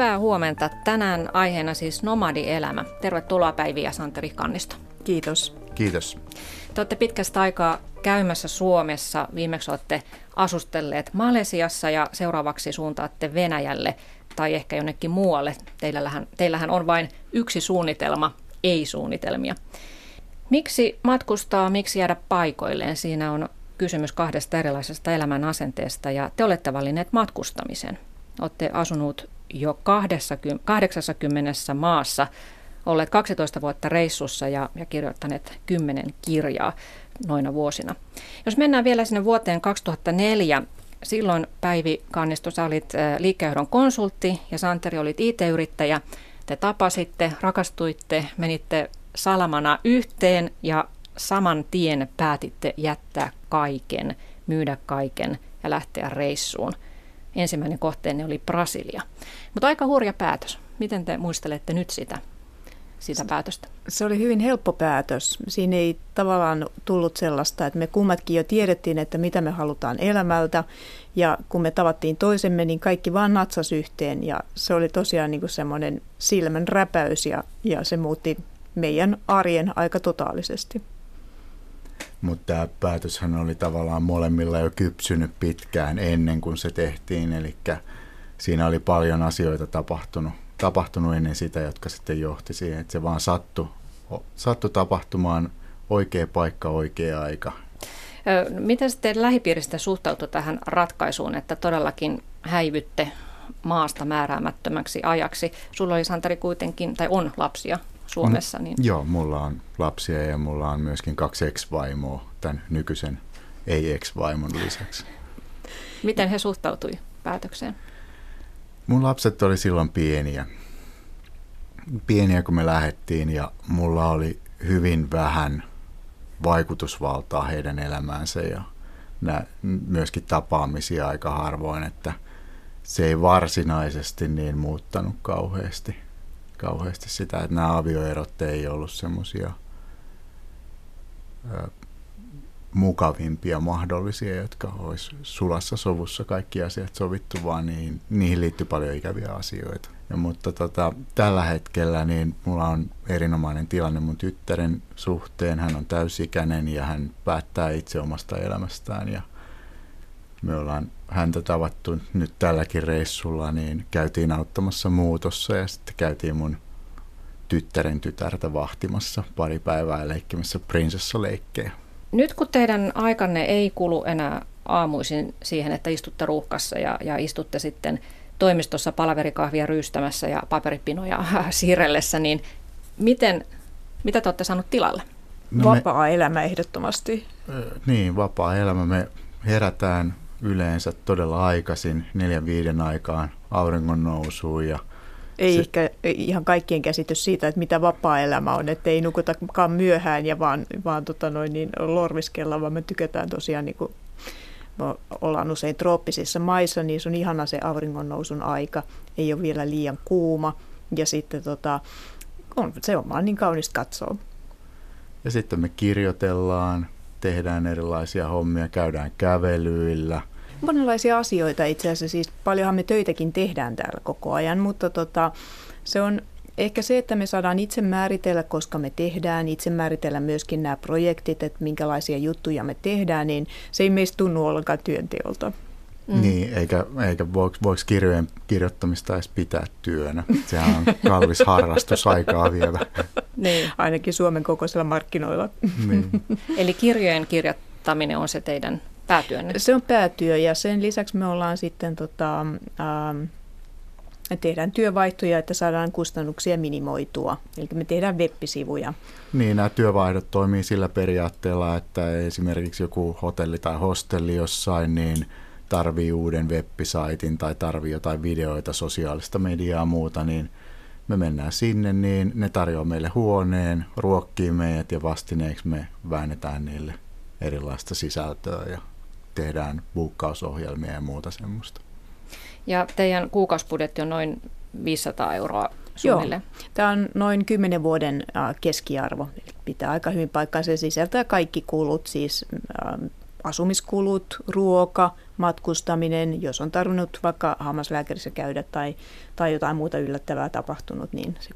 Hyvää huomenta. Tänään aiheena siis nomadielämä. Tervetuloa Päivi ja Santeri Kannisto. Kiitos. Kiitos. Te olette pitkästä aikaa käymässä Suomessa. Viimeksi olette asustelleet Malesiassa ja seuraavaksi suuntaatte Venäjälle tai ehkä jonnekin muualle. Teillähän, teillähän on vain yksi suunnitelma, ei suunnitelmia. Miksi matkustaa, miksi jäädä paikoilleen? Siinä on kysymys kahdesta erilaisesta elämän asenteesta ja te olette valinneet matkustamisen. Olette asunut jo 80 maassa, olleet 12 vuotta reissussa ja, ja kirjoittaneet 10 kirjaa noina vuosina. Jos mennään vielä sinne vuoteen 2004, silloin Päivi Kannisto, sä olit liikkeenjohdon konsultti ja Santeri olit IT-yrittäjä. Te tapasitte, rakastuitte, menitte salamana yhteen ja saman tien päätitte jättää kaiken, myydä kaiken ja lähteä reissuun. Ensimmäinen kohteenne oli Brasilia. Mutta aika hurja päätös. Miten te muistelette nyt sitä, sitä päätöstä? Se oli hyvin helppo päätös. Siinä ei tavallaan tullut sellaista, että me kummatkin jo tiedettiin, että mitä me halutaan elämältä. Ja kun me tavattiin toisemme, niin kaikki vaan natsas yhteen. Ja se oli tosiaan niin kuin semmoinen silmän räpäys ja, ja se muutti meidän arjen aika totaalisesti. Mutta tämä päätöshän oli tavallaan molemmilla jo kypsynyt pitkään ennen kuin se tehtiin, eli siinä oli paljon asioita tapahtunut, tapahtunut ennen sitä, jotka sitten johti siihen, että se vaan sattui, sattui tapahtumaan oikea paikka, oikea aika. Miten sitten lähipiiristä suhtautui tähän ratkaisuun, että todellakin häivytte maasta määräämättömäksi ajaksi? Sulla oli Santeri kuitenkin, tai on lapsia Suomessa. Niin... Joo, mulla on lapsia ja mulla on myöskin kaksi ex-vaimoa tämän nykyisen ei-ex-vaimon lisäksi. Miten he suhtautui päätökseen? Mun lapset oli silloin pieniä. Pieniä kun me lähdettiin ja mulla oli hyvin vähän vaikutusvaltaa heidän elämäänsä ja nää, myöskin tapaamisia aika harvoin, että se ei varsinaisesti niin muuttanut kauheasti – kauheasti sitä, että nämä avioerot ei ollut semmoisia mukavimpia mahdollisia, jotka olisi sulassa sovussa kaikki asiat sovittu, vaan niihin, niihin liittyy paljon ikäviä asioita. Ja, mutta tota, tällä hetkellä niin mulla on erinomainen tilanne mun tyttären suhteen. Hän on täysikäinen ja hän päättää itse omasta elämästään ja me ollaan häntä tavattu nyt tälläkin reissulla, niin käytiin auttamassa muutossa ja sitten käytiin mun tyttären tytärtä vahtimassa pari päivää leikkimässä prinsessaleikkejä. Nyt kun teidän aikanne ei kulu enää aamuisin siihen, että istutte ruuhkassa ja, ja istutte sitten toimistossa palaverikahvia ryystämässä ja paperipinoja siirrellessä, niin miten, mitä te olette saanut tilalle? No vapaa me, elämä ehdottomasti. Niin, vapaa elämä. Me herätään yleensä todella aikaisin, neljän viiden aikaan auringon nousuun ja ei se, ehkä ihan kaikkien käsitys siitä, että mitä vapaa-elämä on, että ei nukutakaan myöhään ja vaan, vaan tota noin, niin lorviskella, vaan me tykätään tosiaan niin kuin, me ollaan usein trooppisissa maissa, niin se on ihana se auringonnousun aika, ei ole vielä liian kuuma ja sitten tota, on, se on vaan niin kaunista katsoa. Ja sitten me kirjoitellaan, tehdään erilaisia hommia, käydään kävelyillä. Monenlaisia asioita itse asiassa, siis paljonhan me töitäkin tehdään täällä koko ajan, mutta tota, se on ehkä se, että me saadaan itse määritellä, koska me tehdään, itse määritellä myöskin nämä projektit, että minkälaisia juttuja me tehdään, niin se ei meistä tunnu ollenkaan työnteolta. Mm. Niin, eikä, eikä voiko, voiko kirjojen kirjoittamista edes pitää työnä. Sehän on kallis harrastus aikaa vievä. Niin. Ainakin Suomen kokoisilla markkinoilla. Niin. Eli kirjojen kirjoittaminen on se teidän päätyönne? Se on päätyö ja sen lisäksi me ollaan sitten tota, ähm, tehdään työvaihtoja, että saadaan kustannuksia minimoitua. Eli me tehdään web-sivuja. Niin, nämä työvaihdot toimii sillä periaatteella, että esimerkiksi joku hotelli tai hostelli jossain, niin tarvii uuden web-saitin tai tarvii jotain videoita, sosiaalista mediaa ja muuta, niin me mennään sinne, niin ne tarjoaa meille huoneen, ruokkii meidät ja vastineeksi me väännetään niille erilaista sisältöä ja tehdään buukkausohjelmia ja muuta semmoista. Ja teidän kuukausibudjetti on noin 500 euroa suunnilleen? Joo, tämä on noin 10 vuoden keskiarvo. Pitää aika hyvin paikkaa. Se sisältää kaikki kulut, siis asumiskulut, ruoka, matkustaminen, jos on tarvinnut vaikka hammaslääkärissä käydä tai, tai jotain muuta yllättävää tapahtunut, niin se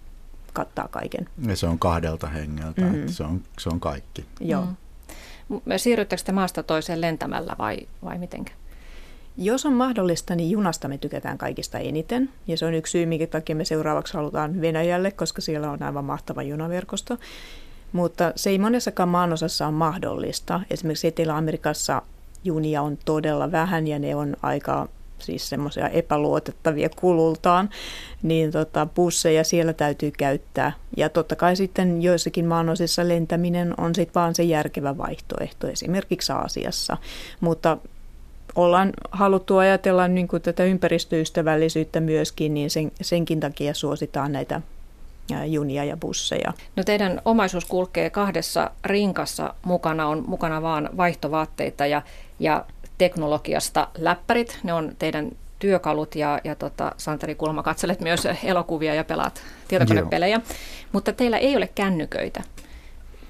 kattaa kaiken. Ja se on kahdelta hengeltä, mm-hmm. että se on, se on kaikki. Joo. Mm. Siirryttekö te maasta toiseen lentämällä vai, vai mitenkä? Jos on mahdollista, niin junasta me tykätään kaikista eniten. Ja se on yksi syy, minkä takia me seuraavaksi halutaan Venäjälle, koska siellä on aivan mahtava junaverkosto. Mutta se ei monessakaan maanosassa ole mahdollista. Esimerkiksi Etelä-Amerikassa junia on todella vähän ja ne on aika siis semmoisia epäluotettavia kulultaan, niin tota, busseja siellä täytyy käyttää. Ja totta kai sitten joissakin maanosissa lentäminen on sitten vaan se järkevä vaihtoehto, esimerkiksi Aasiassa. Mutta ollaan haluttu ajatella niin kuin tätä ympäristöystävällisyyttä myöskin, niin sen, senkin takia suositaan näitä junia ja busseja. No teidän omaisuus kulkee kahdessa rinkassa. Mukana on mukana vaan vaihtovaatteita ja, ja teknologiasta läppärit. Ne on teidän työkalut ja, ja tota, Santeri Kulma, katselet myös elokuvia ja pelaat tietokonepelejä. Joo. Mutta teillä ei ole kännyköitä.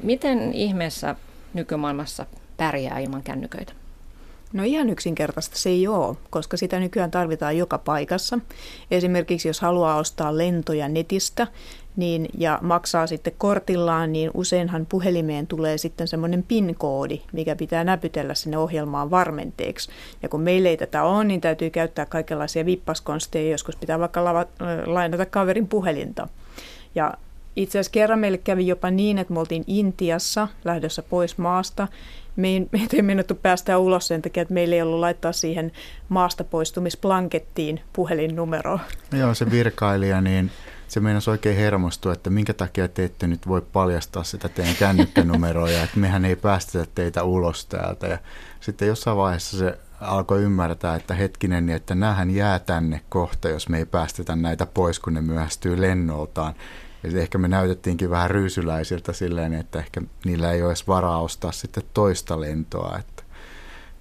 Miten ihmeessä nykymaailmassa pärjää ilman kännyköitä? No ihan yksinkertaista se ei ole, koska sitä nykyään tarvitaan joka paikassa. Esimerkiksi jos haluaa ostaa lentoja netistä niin, ja maksaa sitten kortillaan, niin useinhan puhelimeen tulee sitten semmoinen PIN-koodi, mikä pitää näpytellä sinne ohjelmaan varmenteeksi. Ja kun meillä ei tätä ole, niin täytyy käyttää kaikenlaisia vippaskonsteja, joskus pitää vaikka lava, lainata kaverin puhelinta. Ja itse asiassa kerran meille kävi jopa niin, että me oltiin Intiassa lähdössä pois maasta me ei, meitä ei mennetty päästä ulos sen takia, että meillä ei ollut laittaa siihen maasta poistumisplankettiin puhelinnumeroa. Joo, se virkailija, niin se meinasi oikein hermostua, että minkä takia te ette nyt voi paljastaa sitä teidän kännykkänumeroa ja että mehän ei päästetä teitä ulos täältä. Ja sitten jossain vaiheessa se alkoi ymmärtää, että hetkinen, niin että näähän jää tänne kohta, jos me ei päästetä näitä pois, kun ne myöhästyy lennoltaan. Ja ehkä me näytettiinkin vähän ryysyläisiltä silleen, että ehkä niillä ei ole edes varaa ostaa sitten toista lentoa. Että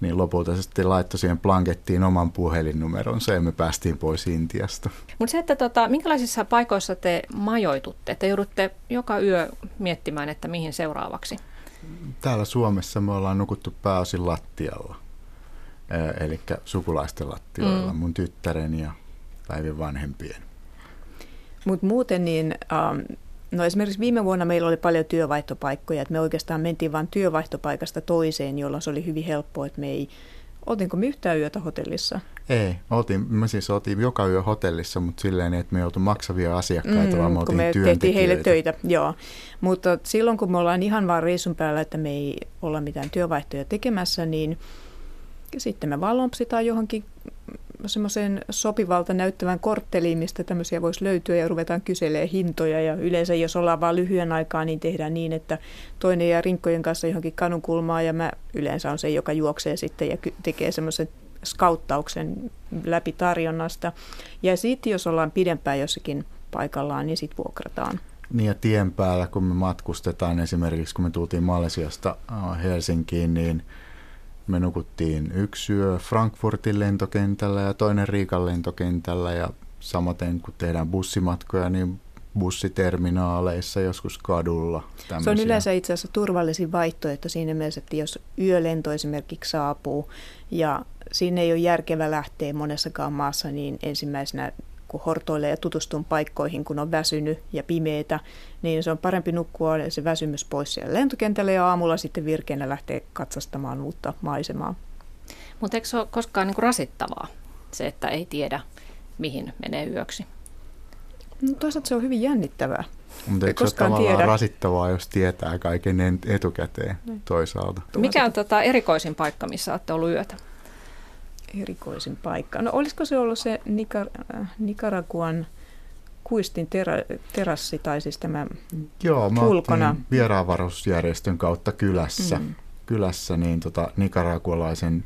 niin lopulta se sitten laittoi siihen plankettiin oman puhelinnumeronsa ja me päästiin pois Intiasta. Mutta se, että tota, minkälaisissa paikoissa te majoitutte? Te joudutte joka yö miettimään, että mihin seuraavaksi? Täällä Suomessa me ollaan nukuttu pääosin lattialla, eli sukulaisten lattioilla, mm. mun tyttären ja päivin vanhempien. Mutta muuten niin, ähm, no esimerkiksi viime vuonna meillä oli paljon työvaihtopaikkoja, että me oikeastaan mentiin vain työvaihtopaikasta toiseen, jolloin se oli hyvin helppoa, että me ei, oltiinko me yhtään yötä hotellissa? Ei, oltiin, me siis oltiin joka yö hotellissa, mutta silleen, että me ei oltu maksavia asiakkaita, mm, vaan me oltiin me tehtiin heille töitä, joo. Mutta silloin kun me ollaan ihan vaan reissun päällä, että me ei olla mitään työvaihtoja tekemässä, niin sitten me vaan lompsitaan johonkin semmoiseen sopivalta näyttävän kortteliin, mistä tämmöisiä voisi löytyä ja ruvetaan kyselemään hintoja. Ja yleensä jos ollaan vain lyhyen aikaa, niin tehdään niin, että toinen jää rinkkojen kanssa johonkin kanunkulmaan ja mä yleensä on se, joka juoksee sitten ja tekee semmoisen skauttauksen läpi tarjonnasta. Ja sitten jos ollaan pidempään jossakin paikallaan, niin sitten vuokrataan. Niin ja tien päällä, kun me matkustetaan esimerkiksi, kun me tultiin Malesiasta äh, Helsinkiin, niin – me nukuttiin yksi yö Frankfurtin lentokentällä ja toinen Riikan lentokentällä ja samaten kun tehdään bussimatkoja, niin bussiterminaaleissa, joskus kadulla. Tämmöisiä. Se on yleensä itse asiassa turvallisin vaihtoehto siinä mielessä, että jos yölento esimerkiksi saapuu ja sinne ei ole järkevä lähteä monessakaan maassa, niin ensimmäisenä kun hortoilee ja tutustun paikkoihin, kun on väsynyt ja pimeitä, niin se on parempi nukkua se väsymys pois siellä lentokentällä ja aamulla sitten virkeänä lähtee katsastamaan uutta maisemaa. Mutta eikö se ole koskaan niin rasittavaa, se, että ei tiedä, mihin menee yöksi? No, toisaalta se on hyvin jännittävää. Mutta eikö se ole tiedä. rasittavaa, jos tietää kaiken etukäteen niin. toisaalta? Mikä on tota erikoisin paikka, missä olette ollut yötä? Erikoisin paikka. No olisiko se ollut se Nicar- äh, Nicaraguan kuistin terä, terassi tai siis tämä Joo, mä ulkona. vieraanvarusjärjestön kautta kylässä, mm. kylässä niin tota, nikaragualaisen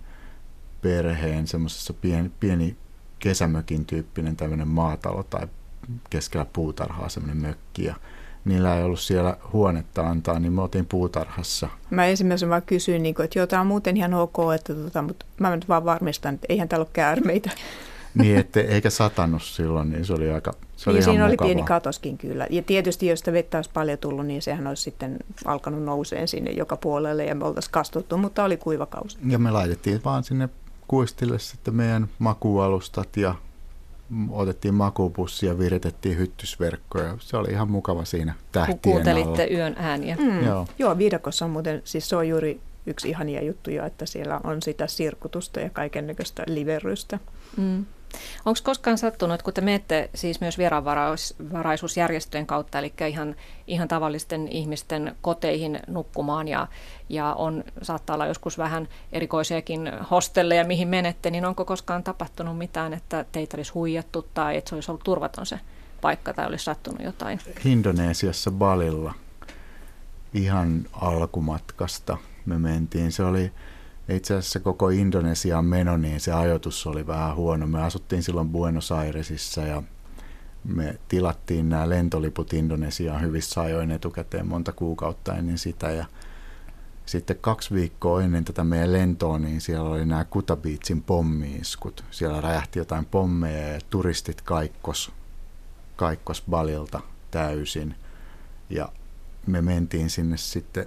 perheen semmoisessa pieni, pieni kesämökin tyyppinen tämmöinen maatalo tai keskellä puutarhaa semmoinen mökki ja niillä ei ollut siellä huonetta antaa, niin me oltiin puutarhassa. Mä ensimmäisenä vaan kysyin, niin kuin, että joo, tämä on muuten ihan ok, että tota, mutta mä nyt vaan varmistan, että eihän täällä ole käärmeitä. niin, että eikä satannut silloin, niin se oli aika se oli niin, ihan siinä mukavaa. oli pieni katoskin kyllä. Ja tietysti, jos sitä vettä olisi paljon tullut, niin sehän olisi sitten alkanut nouseen sinne joka puolelle ja me oltaisiin kastuttu, mutta oli kuiva kausi. Ja me laitettiin vaan sinne kuistille sitten meidän makualustat ja otettiin makupussi ja viritettiin hyttysverkkoja. Se oli ihan mukava siinä tähtien Kun kuuntelitte alla. yön ääniä. Mm. Joo. Joo, viidakossa on muuten, siis se on juuri yksi ihania juttuja, että siellä on sitä sirkutusta ja kaiken näköistä liverystä. Mm. Onko koskaan sattunut, että kun te menette siis myös vieraanvaraisuusjärjestöjen kautta, eli ihan, ihan tavallisten ihmisten koteihin nukkumaan ja, ja on, saattaa olla joskus vähän erikoisiakin hostelleja, mihin menette, niin onko koskaan tapahtunut mitään, että teitä olisi huijattu tai että se olisi ollut turvaton se paikka tai olisi sattunut jotain? Indonesiassa Balilla ihan alkumatkasta me mentiin. Se oli itse asiassa koko Indonesian meno, niin se ajoitus oli vähän huono. Me asuttiin silloin Buenos Airesissa ja me tilattiin nämä lentoliput Indonesiaan hyvissä ajoin etukäteen monta kuukautta ennen sitä ja sitten kaksi viikkoa ennen tätä meidän lentoa, niin siellä oli nämä Kuta Beachin pommiiskut. Siellä räjähti jotain pommeja ja turistit kaikkos, kaikkos Balilta täysin. Ja me mentiin sinne sitten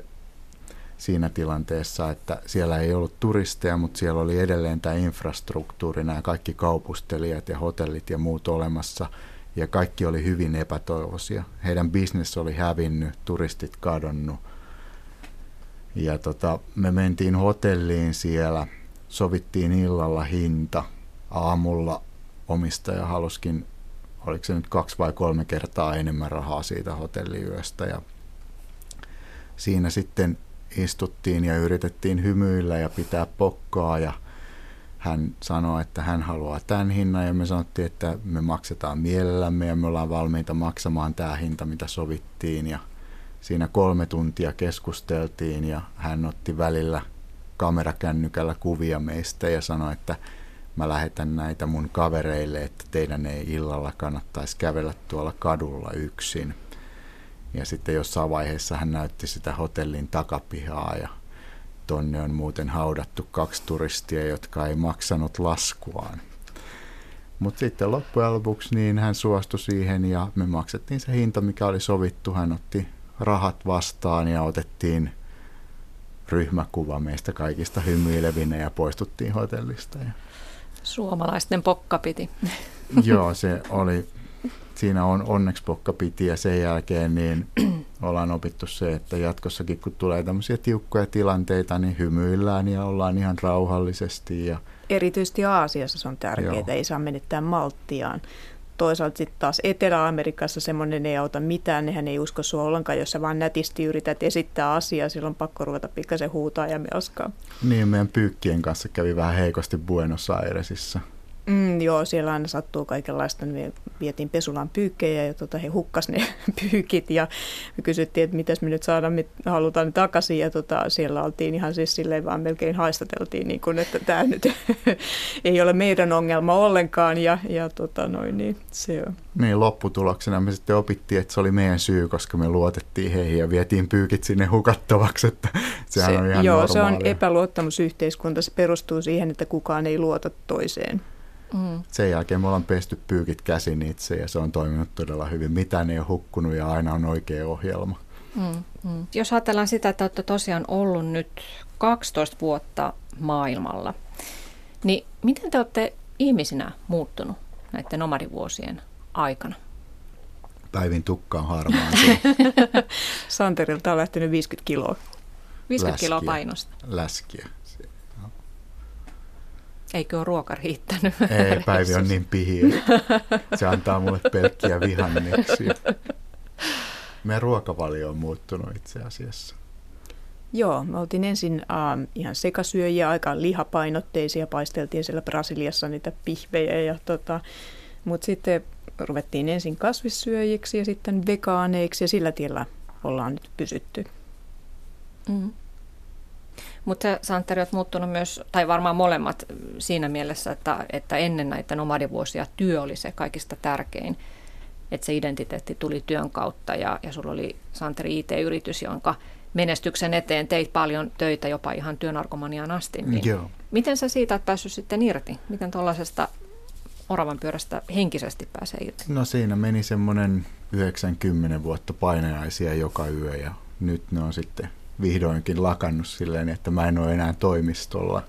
siinä tilanteessa, että siellä ei ollut turisteja, mutta siellä oli edelleen tämä infrastruktuuri, nämä kaikki kaupustelijat ja hotellit ja muut olemassa. Ja kaikki oli hyvin epätoivoisia. Heidän bisnes oli hävinnyt, turistit kadonnut. Ja tota, me mentiin hotelliin siellä, sovittiin illalla hinta. Aamulla omistaja haluskin, oliko se nyt kaksi vai kolme kertaa enemmän rahaa siitä hotelliyöstä. Ja siinä sitten istuttiin ja yritettiin hymyillä ja pitää pokkaa ja hän sanoi, että hän haluaa tämän hinnan ja me sanottiin, että me maksetaan mielellämme ja me ollaan valmiita maksamaan tämä hinta, mitä sovittiin ja siinä kolme tuntia keskusteltiin ja hän otti välillä kamerakännykällä kuvia meistä ja sanoi, että mä lähetän näitä mun kavereille, että teidän ei illalla kannattaisi kävellä tuolla kadulla yksin. Ja sitten jossain vaiheessa hän näytti sitä hotellin takapihaa ja tonne on muuten haudattu kaksi turistia, jotka ei maksanut laskuaan. Mutta sitten loppujen lopuksi niin hän suostui siihen ja me maksettiin se hinta, mikä oli sovittu. Hän otti rahat vastaan ja otettiin ryhmäkuva meistä kaikista hymyilevinä ja poistuttiin hotellista. Ja Suomalaisten pokkapiti. Joo, se oli, siinä on onneksi pokka piti ja sen jälkeen niin ollaan opittu se, että jatkossakin kun tulee tämmöisiä tiukkoja tilanteita, niin hymyillään ja ollaan ihan rauhallisesti. Ja, Erityisesti Aasiassa se on tärkeää, Joo. ei saa menettää malttiaan. Toisaalta sitten taas Etelä-Amerikassa semmoinen ei auta mitään, nehän ei usko sua ollenkaan, jos sä vaan nätisti yrität esittää asiaa, silloin pakko ruveta pikkasen huutaa ja melskaa. niin meidän pyykkien kanssa kävi vähän heikosti Buenos Airesissa. Mm, joo, siellä aina sattuu kaikenlaista. Me vietiin pesulaan pyykkejä ja tota, he hukkas ne pyykit ja me kysyttiin, että mitäs me nyt saadaan, me halutaan ne takaisin ja tota, siellä oltiin ihan siis silleen vaan melkein haistateltiin, niin kun, että tämä nyt ei ole meidän ongelma ollenkaan ja, ja tota, noin, niin se on. Niin lopputuloksena me sitten opittiin, että se oli meidän syy, koska me luotettiin heihin ja vietiin pyykit sinne hukattavaksi, että sehän se, on ihan Joo, se on normaalia. epäluottamusyhteiskunta, se perustuu siihen, että kukaan ei luota toiseen. Mm. Sen jälkeen me ollaan pesty pyykit käsin itse ja se on toiminut todella hyvin. Mitään ei ole hukkunut ja aina on oikea ohjelma. Mm, mm. Jos ajatellaan sitä, että olette tosiaan ollut nyt 12 vuotta maailmalla, niin miten te olette ihmisinä muuttunut näiden nomadivuosien aikana? Päivin tukkaan harmaan Santerilta on lähtenyt 50 kiloa. 50 Läskiä. kiloa painosta. läskiä. Eikö ole ruoka riittänyt? Ei, Päivi on niin pihiä. Se antaa mulle pelkkiä vihanneksia. Meidän ruokavalio on muuttunut itse asiassa. Joo, me oltiin ensin äh, ihan sekasyöjiä, aika lihapainotteisia, paisteltiin siellä Brasiliassa niitä pihvejä, ja tota, mutta sitten ruvettiin ensin kasvissyöjiksi ja sitten vegaaneiksi, ja sillä tiellä ollaan nyt pysytty. Mm. Mutta Santeri, olet muuttunut myös, tai varmaan molemmat siinä mielessä, että, että ennen näitä nomadivuosia työ oli se kaikista tärkein. Että se identiteetti tuli työn kautta ja, ja sulla oli Santeri IT-yritys, jonka menestyksen eteen teit paljon töitä jopa ihan työnarkomaniaan asti. Niin Joo. Miten sä siitä oot päässyt sitten irti? Miten tuollaisesta oravan pyörästä henkisesti pääsee irti? No siinä meni semmoinen 90 vuotta painajaisia joka yö ja nyt ne on sitten vihdoinkin lakannut silleen, että mä en ole enää toimistolla.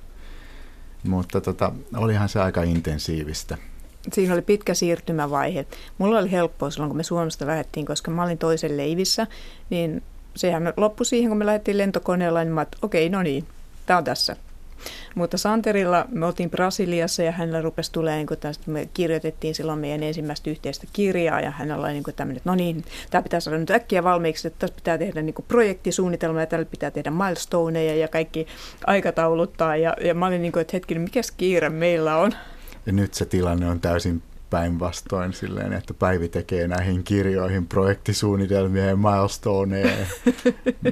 Mutta tota, olihan se aika intensiivistä. Siinä oli pitkä siirtymävaihe. Mulla oli helppoa silloin, kun me Suomesta lähdettiin, koska mä olin toisen leivissä, niin sehän loppui siihen, kun me lähdettiin lentokoneella, niin mä okei, okay, no niin, tämä on tässä. Mutta Santerilla me oltiin Brasiliassa ja hänellä rupesi tulemaan, niin tästä, me kirjoitettiin silloin meidän ensimmäistä yhteistä kirjaa ja hänellä oli niin tämmöinen, että no niin, tämä pitää saada nyt äkkiä valmiiksi, että tässä pitää tehdä niin projektisuunnitelma ja täällä pitää tehdä milestoneja ja kaikki aikatauluttaa. Ja, ja mä olin niin kuin, että hetkinen, mikä kiire meillä on? Ja nyt se tilanne on täysin päinvastoin silleen, että Päivi tekee näihin kirjoihin projektisuunnitelmia ja milestoneja. Ja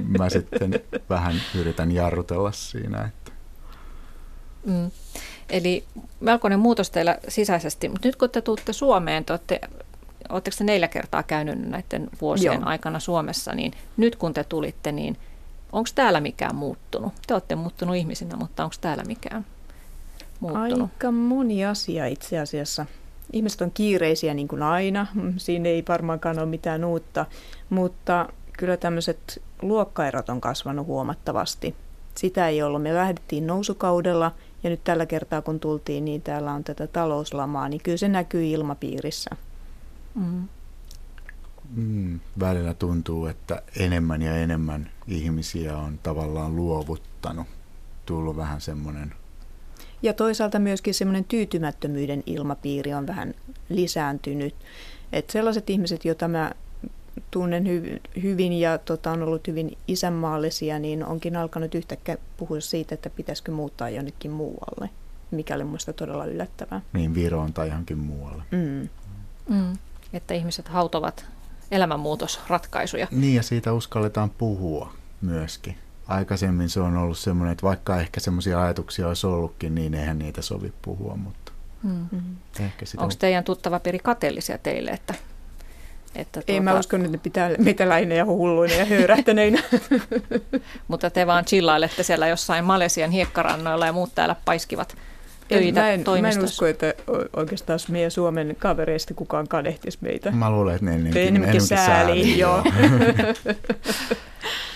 mä sitten vähän yritän jarrutella siinä. Että. Mm. Eli melkoinen muutos teillä sisäisesti, mutta nyt kun te tuutte Suomeen, te olette, oletteko te neljä kertaa käynyt näiden vuosien Joo. aikana Suomessa, niin nyt kun te tulitte, niin onko täällä mikään muuttunut? Te olette muuttunut ihmisinä, mutta onko täällä mikään muuttunut? Aika moni asia itse asiassa. Ihmiset on kiireisiä niin kuin aina, siinä ei varmaankaan ole mitään uutta, mutta kyllä tämmöiset luokkaerot on kasvanut huomattavasti. Sitä ei ollut. Me lähdettiin nousukaudella ja nyt tällä kertaa kun tultiin, niin täällä on tätä talouslamaa, niin kyllä se näkyy ilmapiirissä. Mm. Mm, välillä tuntuu, että enemmän ja enemmän ihmisiä on tavallaan luovuttanut. Tullut vähän semmoinen ja toisaalta myöskin semmoinen tyytymättömyyden ilmapiiri on vähän lisääntynyt. Että sellaiset ihmiset, joita mä tunnen hy- hyvin ja tota, on ollut hyvin isänmaallisia, niin onkin alkanut yhtäkkiä puhua siitä, että pitäisikö muuttaa jonnekin muualle, mikä oli minusta todella yllättävää. Niin Viroon tai johonkin muualle. Mm. Mm. Että ihmiset hautovat elämänmuutosratkaisuja. Niin ja siitä uskalletaan puhua myöskin aikaisemmin se on ollut semmoinen, että vaikka ehkä semmoisia ajatuksia olisi ollutkin, niin eihän niitä sovi puhua, mutta mm-hmm. ehkä sitä... Onko teidän tuttava piri kateellisia teille, että että tuota... Ei mä tuota- uskon, että ne pitää metäläinä ja hulluina ja höyrähtäneinä. Mutta te vaan chillailette siellä jossain Malesian hiekkarannoilla ja muut täällä paiskivat töitä mä en, mä en usko, että oikeastaan meidän Suomen kavereista kukaan kadehtisi meitä. Mä luulen, että ne enemmänkin, enemmänkin sääli. Joo.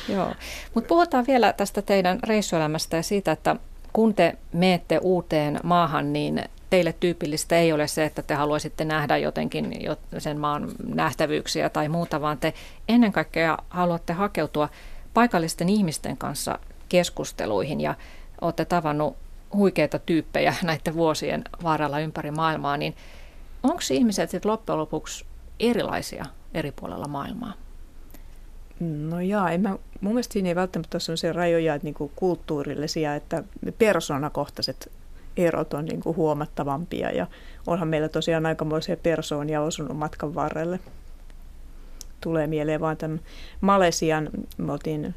Joo, mutta puhutaan vielä tästä teidän reissuelämästä ja siitä, että kun te meette uuteen maahan, niin teille tyypillistä ei ole se, että te haluaisitte nähdä jotenkin sen maan nähtävyyksiä tai muuta, vaan te ennen kaikkea haluatte hakeutua paikallisten ihmisten kanssa keskusteluihin ja olette tavannut huikeita tyyppejä näiden vuosien varrella ympäri maailmaa, niin onko ihmiset sitten loppujen lopuksi erilaisia eri puolella maailmaa? No jaa, en mä, mun mielestä siinä ei välttämättä ole sellaisia rajoja että niinku kulttuurillisia, että persoonakohtaiset erot on niinku huomattavampia ja onhan meillä tosiaan aikamoisia persoonia osunut matkan varrelle. Tulee mieleen vaan tämän Malesian, me oltiin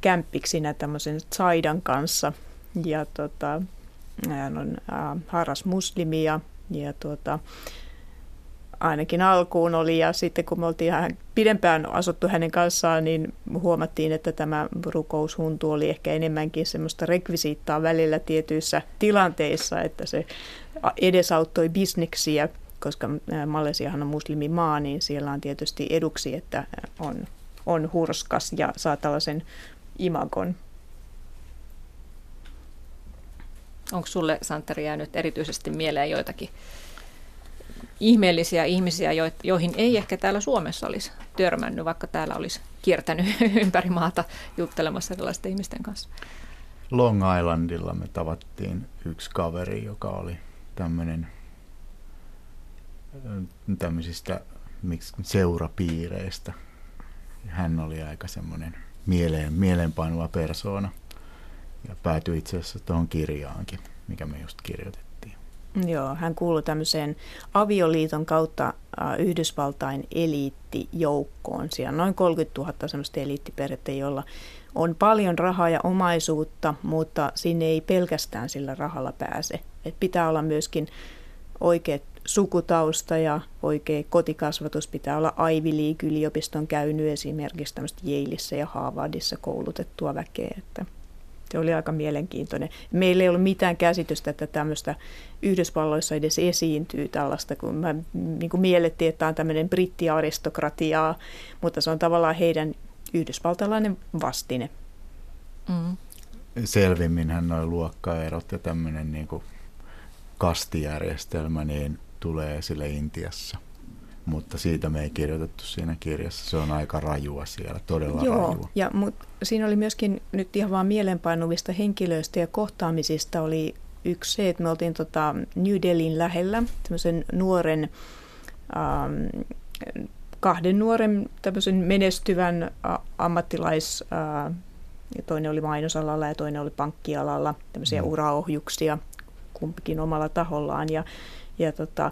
kämppiksinä tämmöisen Zaidan kanssa ja tota, hän on äh, harras muslimi ja, ja tuota, ainakin alkuun oli. Ja sitten kun me oltiin ihan pidempään asuttu hänen kanssaan, niin huomattiin, että tämä rukoushuntu oli ehkä enemmänkin semmoista rekvisiittaa välillä tietyissä tilanteissa, että se edesauttoi bisneksiä, koska Malesiahan on muslimimaa, niin siellä on tietysti eduksi, että on, on hurskas ja saa tällaisen imagon. Onko sulle, Santeri, jäänyt erityisesti mieleen joitakin ihmeellisiä ihmisiä, joihin ei ehkä täällä Suomessa olisi törmännyt, vaikka täällä olisi kiertänyt ympäri maata juttelemassa sellaisten ihmisten kanssa. Long Islandilla me tavattiin yksi kaveri, joka oli tämmöinen tämmöisistä seurapiireistä. Hän oli aika semmoinen mieleen, mieleenpainuva persoona ja päätyi itse asiassa tuohon kirjaankin, mikä me just kirjoitettiin. Joo, hän kuului tämmöiseen avioliiton kautta Yhdysvaltain eliittijoukkoon. Siellä on noin 30 000 semmoista eliittiperhettä, joilla on paljon rahaa ja omaisuutta, mutta sinne ei pelkästään sillä rahalla pääse. Et pitää olla myöskin oikea sukutausta ja oikea kotikasvatus. Pitää olla Ivy League-yliopiston käynyt esimerkiksi tämmöistä Yaleissa ja Harvardissa koulutettua väkeä. Että Se oli aika mielenkiintoinen. Meillä ei ollut mitään käsitystä, että tämmöistä Yhdysvalloissa edes esiintyy tällaista, kun mä niin kuin miellettiin, että tämä on tämmöinen brittiaristokratiaa, mutta se on tavallaan heidän yhdysvaltalainen vastine. Mm. Selvimminhän noin luokkaerot ja tämmöinen niin kuin kastijärjestelmä niin tulee sille Intiassa mutta siitä me ei kirjoitettu siinä kirjassa. Se on aika rajua siellä, todella Joo, rajua. Ja, mut, siinä oli myöskin nyt ihan vaan mielenpainuvista henkilöistä ja kohtaamisista oli yksi se, että me oltiin tota New Delhin lähellä tämmöisen nuoren, ähm, kahden nuoren tämmöisen menestyvän ä, ammattilais, äh, ja toinen oli mainosalalla ja toinen oli pankkialalla, tämmöisiä mm. uraohjuksia kumpikin omalla tahollaan. Ja, ja tota,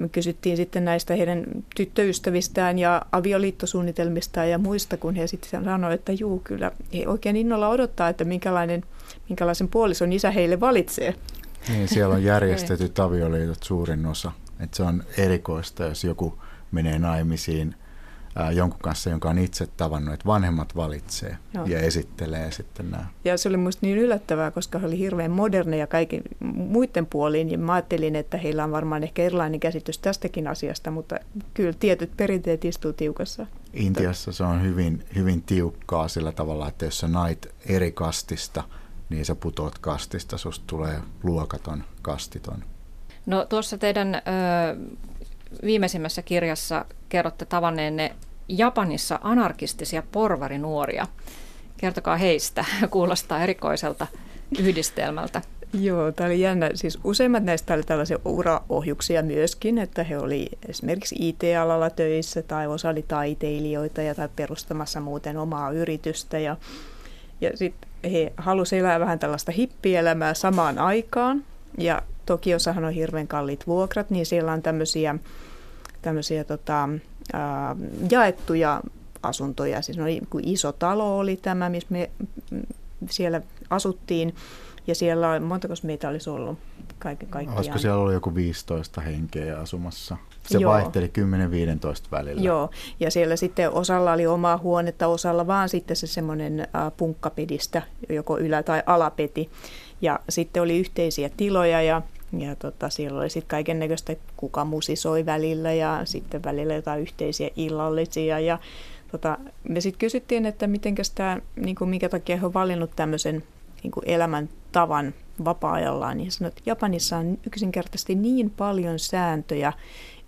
me kysyttiin sitten näistä heidän tyttöystävistään ja avioliittosuunnitelmistaan ja muista, kun he sitten sanoivat, että juu, kyllä he oikein innolla odottaa, että minkälainen, minkälaisen puolison isä heille valitsee. Niin, siellä on järjestetyt avioliitot suurin osa. Että se on erikoista, jos joku menee naimisiin – ää, jonkun kanssa, jonka on itse tavannut, että vanhemmat valitsee Joo. ja esittelee sitten nämä. Ja se oli minusta niin yllättävää, koska he oli hirveän moderneja kaikki muiden puoliin, niin mä ajattelin, että heillä on varmaan ehkä erilainen käsitys tästäkin asiasta, mutta kyllä tietyt perinteet istuu tiukassa. Intiassa se on hyvin, hyvin tiukkaa sillä tavalla, että jos sä nait eri kastista, niin sä putoat kastista, susta tulee luokaton, kastiton. No tuossa teidän ö, viimeisimmässä kirjassa kerrotte tavanneenne Japanissa anarkistisia porvarinuoria. Kertokaa heistä, kuulostaa erikoiselta yhdistelmältä. Joo, tämä oli jännä. Siis useimmat näistä oli tällaisia uraohjuksia myöskin, että he oli esimerkiksi IT-alalla töissä tai osa oli taiteilijoita ja tai perustamassa muuten omaa yritystä. Ja, ja sitten he halusivat elää vähän tällaista hippielämää samaan aikaan. Ja Tokiosahan on hirveän kalliit vuokrat, niin siellä on tämmöisiä, tämmöisiä tota, ää, jaettuja asuntoja. Siis no, iso talo oli tämä, missä me siellä asuttiin. Ja siellä, montako meitä olisi ollut kaiken kaikkiaan? Olisiko siellä ollut joku 15 henkeä asumassa? Se Joo. vaihteli 10-15 välillä. Joo, ja siellä sitten osalla oli omaa huonetta, osalla vaan sitten se semmoinen punkkapedistä, joko ylä- tai alapeti. Ja sitten oli yhteisiä tiloja ja ja tota, siellä oli sitten kaiken näköistä, kuka musisoi välillä ja sitten välillä jotain yhteisiä illallisia. Ja tota, me sitten kysyttiin, että tää, niin kuin minkä takia he on valinnut tämmöisen niin kuin elämäntavan vapaa-ajallaan. Niin sanoi, että Japanissa on yksinkertaisesti niin paljon sääntöjä,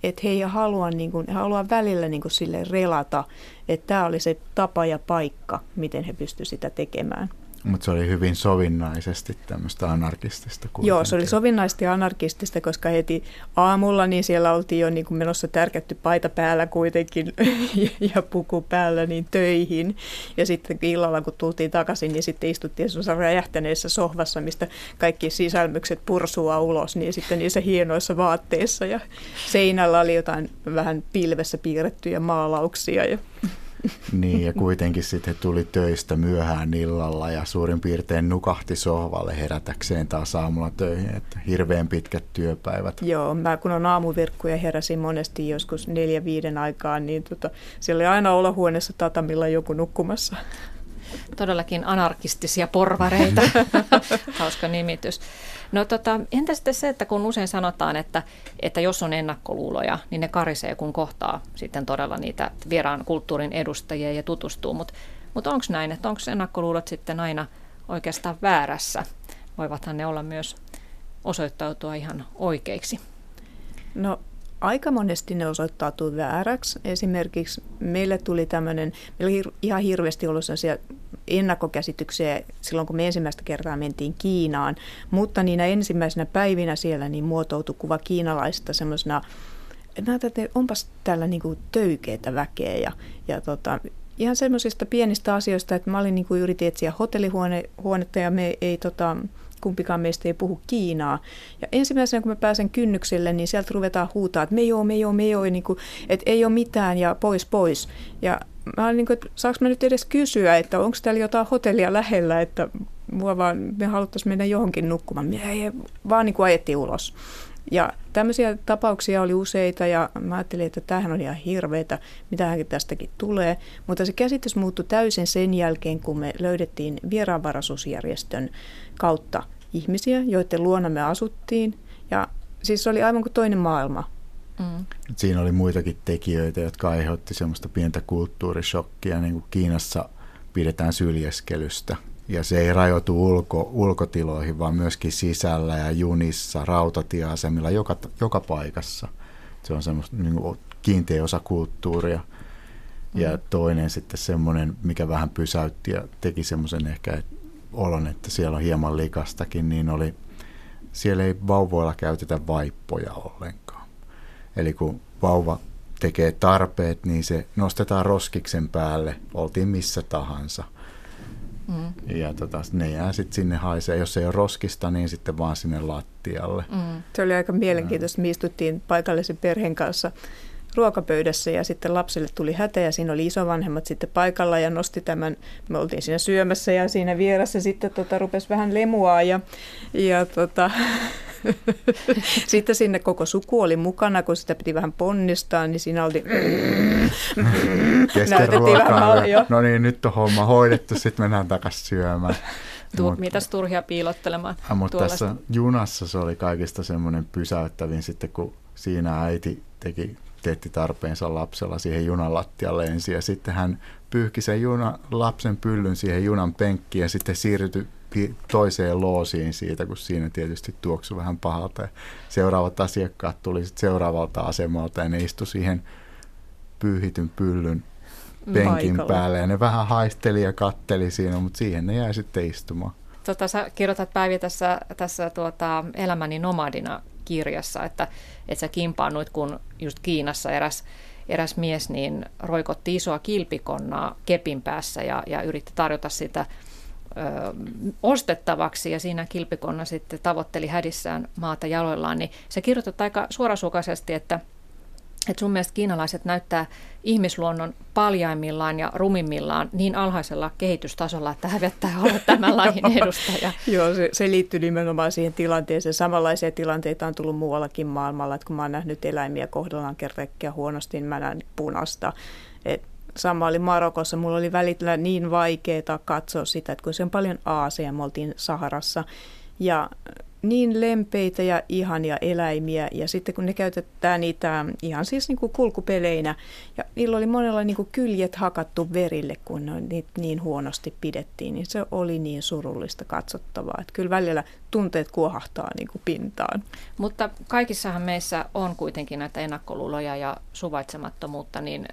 että he ei halua, niin kuin, he haluaa välillä niin kuin sille relata, että tämä oli se tapa ja paikka, miten he pystyivät sitä tekemään. Mutta se oli hyvin sovinnaisesti tämmöistä anarkistista. Kuitenkin. Joo, se oli sovinnaisesti anarkistista, koska heti aamulla niin siellä oltiin jo niin menossa tärkätty paita päällä kuitenkin ja puku päällä niin töihin. Ja sitten illalla kun tultiin takaisin, niin sitten istuttiin semmoisessa räjähtäneessä sohvassa, mistä kaikki sisälmykset pursua ulos, niin sitten niissä hienoissa vaatteissa. Ja seinällä oli jotain vähän pilvessä piirrettyjä maalauksia. Ja niin, ja kuitenkin sitten tuli töistä myöhään illalla ja suurin piirtein nukahti sohvalle herätäkseen taas aamulla töihin, että hirveän pitkät työpäivät. Joo, mä kun on aamuvirkkuja heräsin monesti joskus neljä viiden aikaan, niin tota, siellä oli aina olohuoneessa tatamilla joku nukkumassa. Todellakin anarkistisia porvareita, hauska nimitys. No tota, entä sitten se, että kun usein sanotaan, että, että jos on ennakkoluuloja, niin ne karisee, kun kohtaa sitten todella niitä vieraan kulttuurin edustajia ja tutustuu. Mutta mut, onko näin, että onko ennakkoluulot sitten aina oikeastaan väärässä? Voivathan ne olla myös osoittautua ihan oikeiksi. No aika monesti ne osoittautuu vääräksi. Esimerkiksi meille tuli tämmöinen, meillä oli ihan hirveästi ollut sellaisia ennakkokäsityksiä silloin, kun me ensimmäistä kertaa mentiin Kiinaan, mutta niinä ensimmäisenä päivinä siellä niin muotoutui kuva kiinalaista semmoisena, että onpas täällä niin kuin töykeitä väkeä ja, ja tota, ihan semmoisista pienistä asioista, että mä olin niin kuin yritin etsiä hotellihuonetta ja me ei tota, kumpikaan meistä ei puhu Kiinaa. Ja ensimmäisenä, kun mä pääsen kynnykselle, niin sieltä ruvetaan huutaa, että me joo, me joo, me joo, niin kuin, että ei ole mitään ja pois, pois. Ja mä olin niin kuin, että saanko mä nyt edes kysyä, että onko täällä jotain hotellia lähellä, että mua vaan, me haluttaisiin mennä johonkin nukkumaan. Me ei, vaan niin kuin ajettiin ulos. Ja tämmöisiä tapauksia oli useita ja mä ajattelin, että tämähän on ihan hirveätä, mitähän tästäkin tulee. Mutta se käsitys muuttui täysin sen jälkeen, kun me löydettiin vieraanvaraisuusjärjestön kautta ihmisiä, joiden luona me asuttiin. Ja siis se oli aivan kuin toinen maailma. Mm. Siinä oli muitakin tekijöitä, jotka aiheutti semmoista pientä kulttuurishokkia, niin kuin Kiinassa pidetään syljeskelystä ja se ei rajoitu ulko, ulkotiloihin, vaan myöskin sisällä ja junissa, rautatieasemilla, joka, joka paikassa. Se on semmoista niin kuin kiinteä osa kulttuuria. Ja mm. toinen sitten semmoinen, mikä vähän pysäytti ja teki semmoisen ehkä olon, että siellä on hieman likastakin, niin oli, siellä ei vauvoilla käytetä vaippoja ollenkaan. Eli kun vauva tekee tarpeet, niin se nostetaan roskiksen päälle, oltiin missä tahansa – Mm. Ja tota, ne jää sitten sinne haisee. Jos ei ole roskista, niin sitten vaan sinne lattialle. Mm. Se oli aika mielenkiintoista. Me istuttiin paikallisen perheen kanssa ruokapöydässä ja sitten lapselle tuli hätä ja siinä oli isovanhemmat sitten paikalla ja nosti tämän, me oltiin siinä syömässä ja siinä vieressä sitten tota, rupesi vähän lemua ja, ja tota, Sitten sinne koko suku oli mukana, kun sitä piti vähän ponnistaa, niin siinä oli... Kesken ruokaa. No niin, nyt on homma hoidettu, sitten mennään takaisin syömään. Tu- mutta, mitäs turhia piilottelemaan? Ja, mutta tässä junassa se oli kaikista semmoinen pysäyttävin sitten, kun siinä äiti teki teetti tarpeensa lapsella siihen junan lattialle ensin ja sitten hän pyyhki sen juna, lapsen pyllyn siihen junan penkkiin ja sitten siirtyi toiseen loosiin siitä, kun siinä tietysti tuoksui vähän pahalta. Ja seuraavat asiakkaat tuli sitten seuraavalta asemalta ja ne istu siihen pyyhityn pyllyn penkin Paikalla. päälle. Ja ne vähän haisteli ja katteli siinä, mutta siihen ne jäi sitten istumaan. Tota, sä kirjoitat Päivi tässä, tässä tuota, Elämäni nomadina kirjassa, että, että sä kimpaannuit, kun just Kiinassa eräs, eräs mies niin roikotti isoa kilpikonnaa kepin päässä ja, ja yritti tarjota sitä ostettavaksi ja siinä kilpikonna sitten tavoitteli hädissään maata jaloillaan, niin se kirjoitat aika suorasukaisesti, että että sun mielestä kiinalaiset näyttää ihmisluonnon paljaimmillaan ja rumimmillaan niin alhaisella kehitystasolla, että hävettää olla tämän lajin edustaja. Joo, se, se liittyy nimenomaan siihen tilanteeseen. Samanlaisia tilanteita on tullut muuallakin maailmalla, että kun mä oon nähnyt eläimiä kohdellaan kerrekkiä huonosti, niin mä näen punasta. Et sama oli Marokossa. Mulla oli välillä niin vaikeaa katsoa sitä, että kun se on paljon Aasia, me oltiin Saharassa. Ja niin lempeitä ja ihania eläimiä ja sitten kun ne käytetään niitä ihan siis niin kuin kulkupeleinä ja niillä oli monella niin kuin kyljet hakattu verille, kun ne niitä niin huonosti pidettiin, niin se oli niin surullista katsottavaa, että kyllä välillä tunteet kuohahtaa niin kuin pintaan. Mutta kaikissahan meissä on kuitenkin näitä ennakkoluuloja ja suvaitsemattomuutta, niin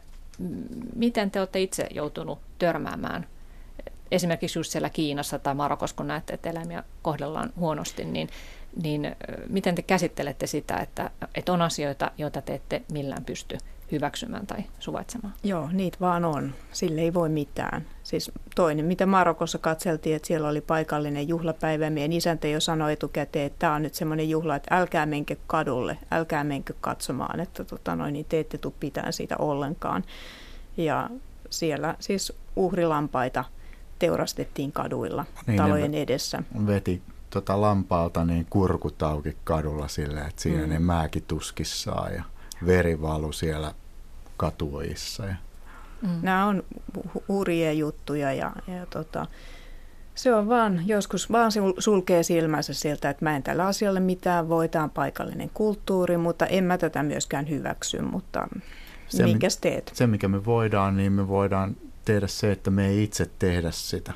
miten te olette itse joutunut törmäämään? Esimerkiksi just siellä Kiinassa tai Marokossa, kun näette, että eläimiä kohdellaan huonosti, niin, niin miten te käsittelette sitä, että, että on asioita, joita te ette millään pysty hyväksymään tai suvaitsemaan? Joo, niitä vaan on. Sille ei voi mitään. Siis toinen, mitä Marokossa katseltiin, että siellä oli paikallinen juhlapäivä. Meidän isäntä jo sanoi etukäteen, että tämä on nyt semmoinen juhla, että älkää menkö kadulle, älkää menkö katsomaan, että tota noin, niin te ette tule pitää siitä ollenkaan. Ja siellä siis uhrilampaita teurastettiin kaduilla niin, talojen edessä. Veti tota lampaalta niin kurkut auki kadulla sille, että siinä mm. ne määkituskissaan ja veri valu siellä katuojissa. Ja. Mm. Nämä on hurjia juttuja ja, ja tota, se on vaan, joskus vaan sulkee silmänsä sieltä, että mä en tällä asialle mitään voi, tämä on paikallinen kulttuuri, mutta en mä tätä myöskään hyväksy, mutta se, minkäs teet? Se, mikä me voidaan, niin me voidaan tehdä se, että me ei itse tehdä sitä.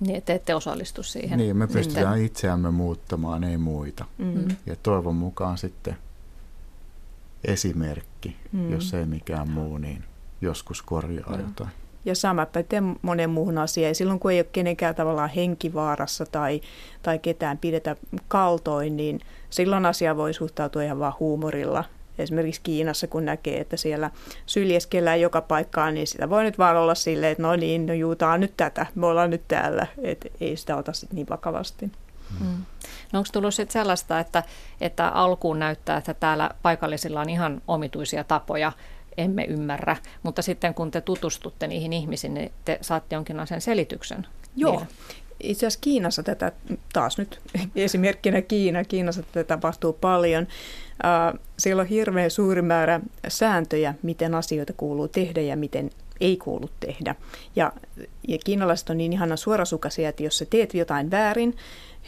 Niin, että ette osallistu siihen. Niin, me pystytään sitten. itseämme muuttamaan, ei muita. Mm. Ja toivon mukaan sitten esimerkki, mm. jos ei mikään muu, niin joskus korjaa mm. jotain. Ja sama pätee monen muuhun asiaan. Silloin kun ei ole kenenkään tavallaan henkivaarassa tai, tai ketään pidetä kaltoin, niin silloin asia voi suhtautua ihan vaan huumorilla esimerkiksi Kiinassa, kun näkee, että siellä syljeskellään joka paikkaan, niin sitä voi nyt vaan olla silleen, että no niin, no juutaan nyt tätä, me ollaan nyt täällä, että ei sitä ota sitten niin vakavasti. Hmm. No onko tullut sitten sellaista, että, että alkuun näyttää, että täällä paikallisilla on ihan omituisia tapoja, emme ymmärrä, mutta sitten kun te tutustutte niihin ihmisiin, niin te saatte jonkinlaisen selityksen. Joo, itse asiassa Kiinassa tätä, taas nyt esimerkkinä Kiina, Kiinassa tätä tapahtuu paljon. Siellä on hirveän suuri määrä sääntöjä, miten asioita kuuluu tehdä ja miten ei kuulu tehdä. Ja, ja kiinalaiset on niin ihana suorasukaisia, että jos sä teet jotain väärin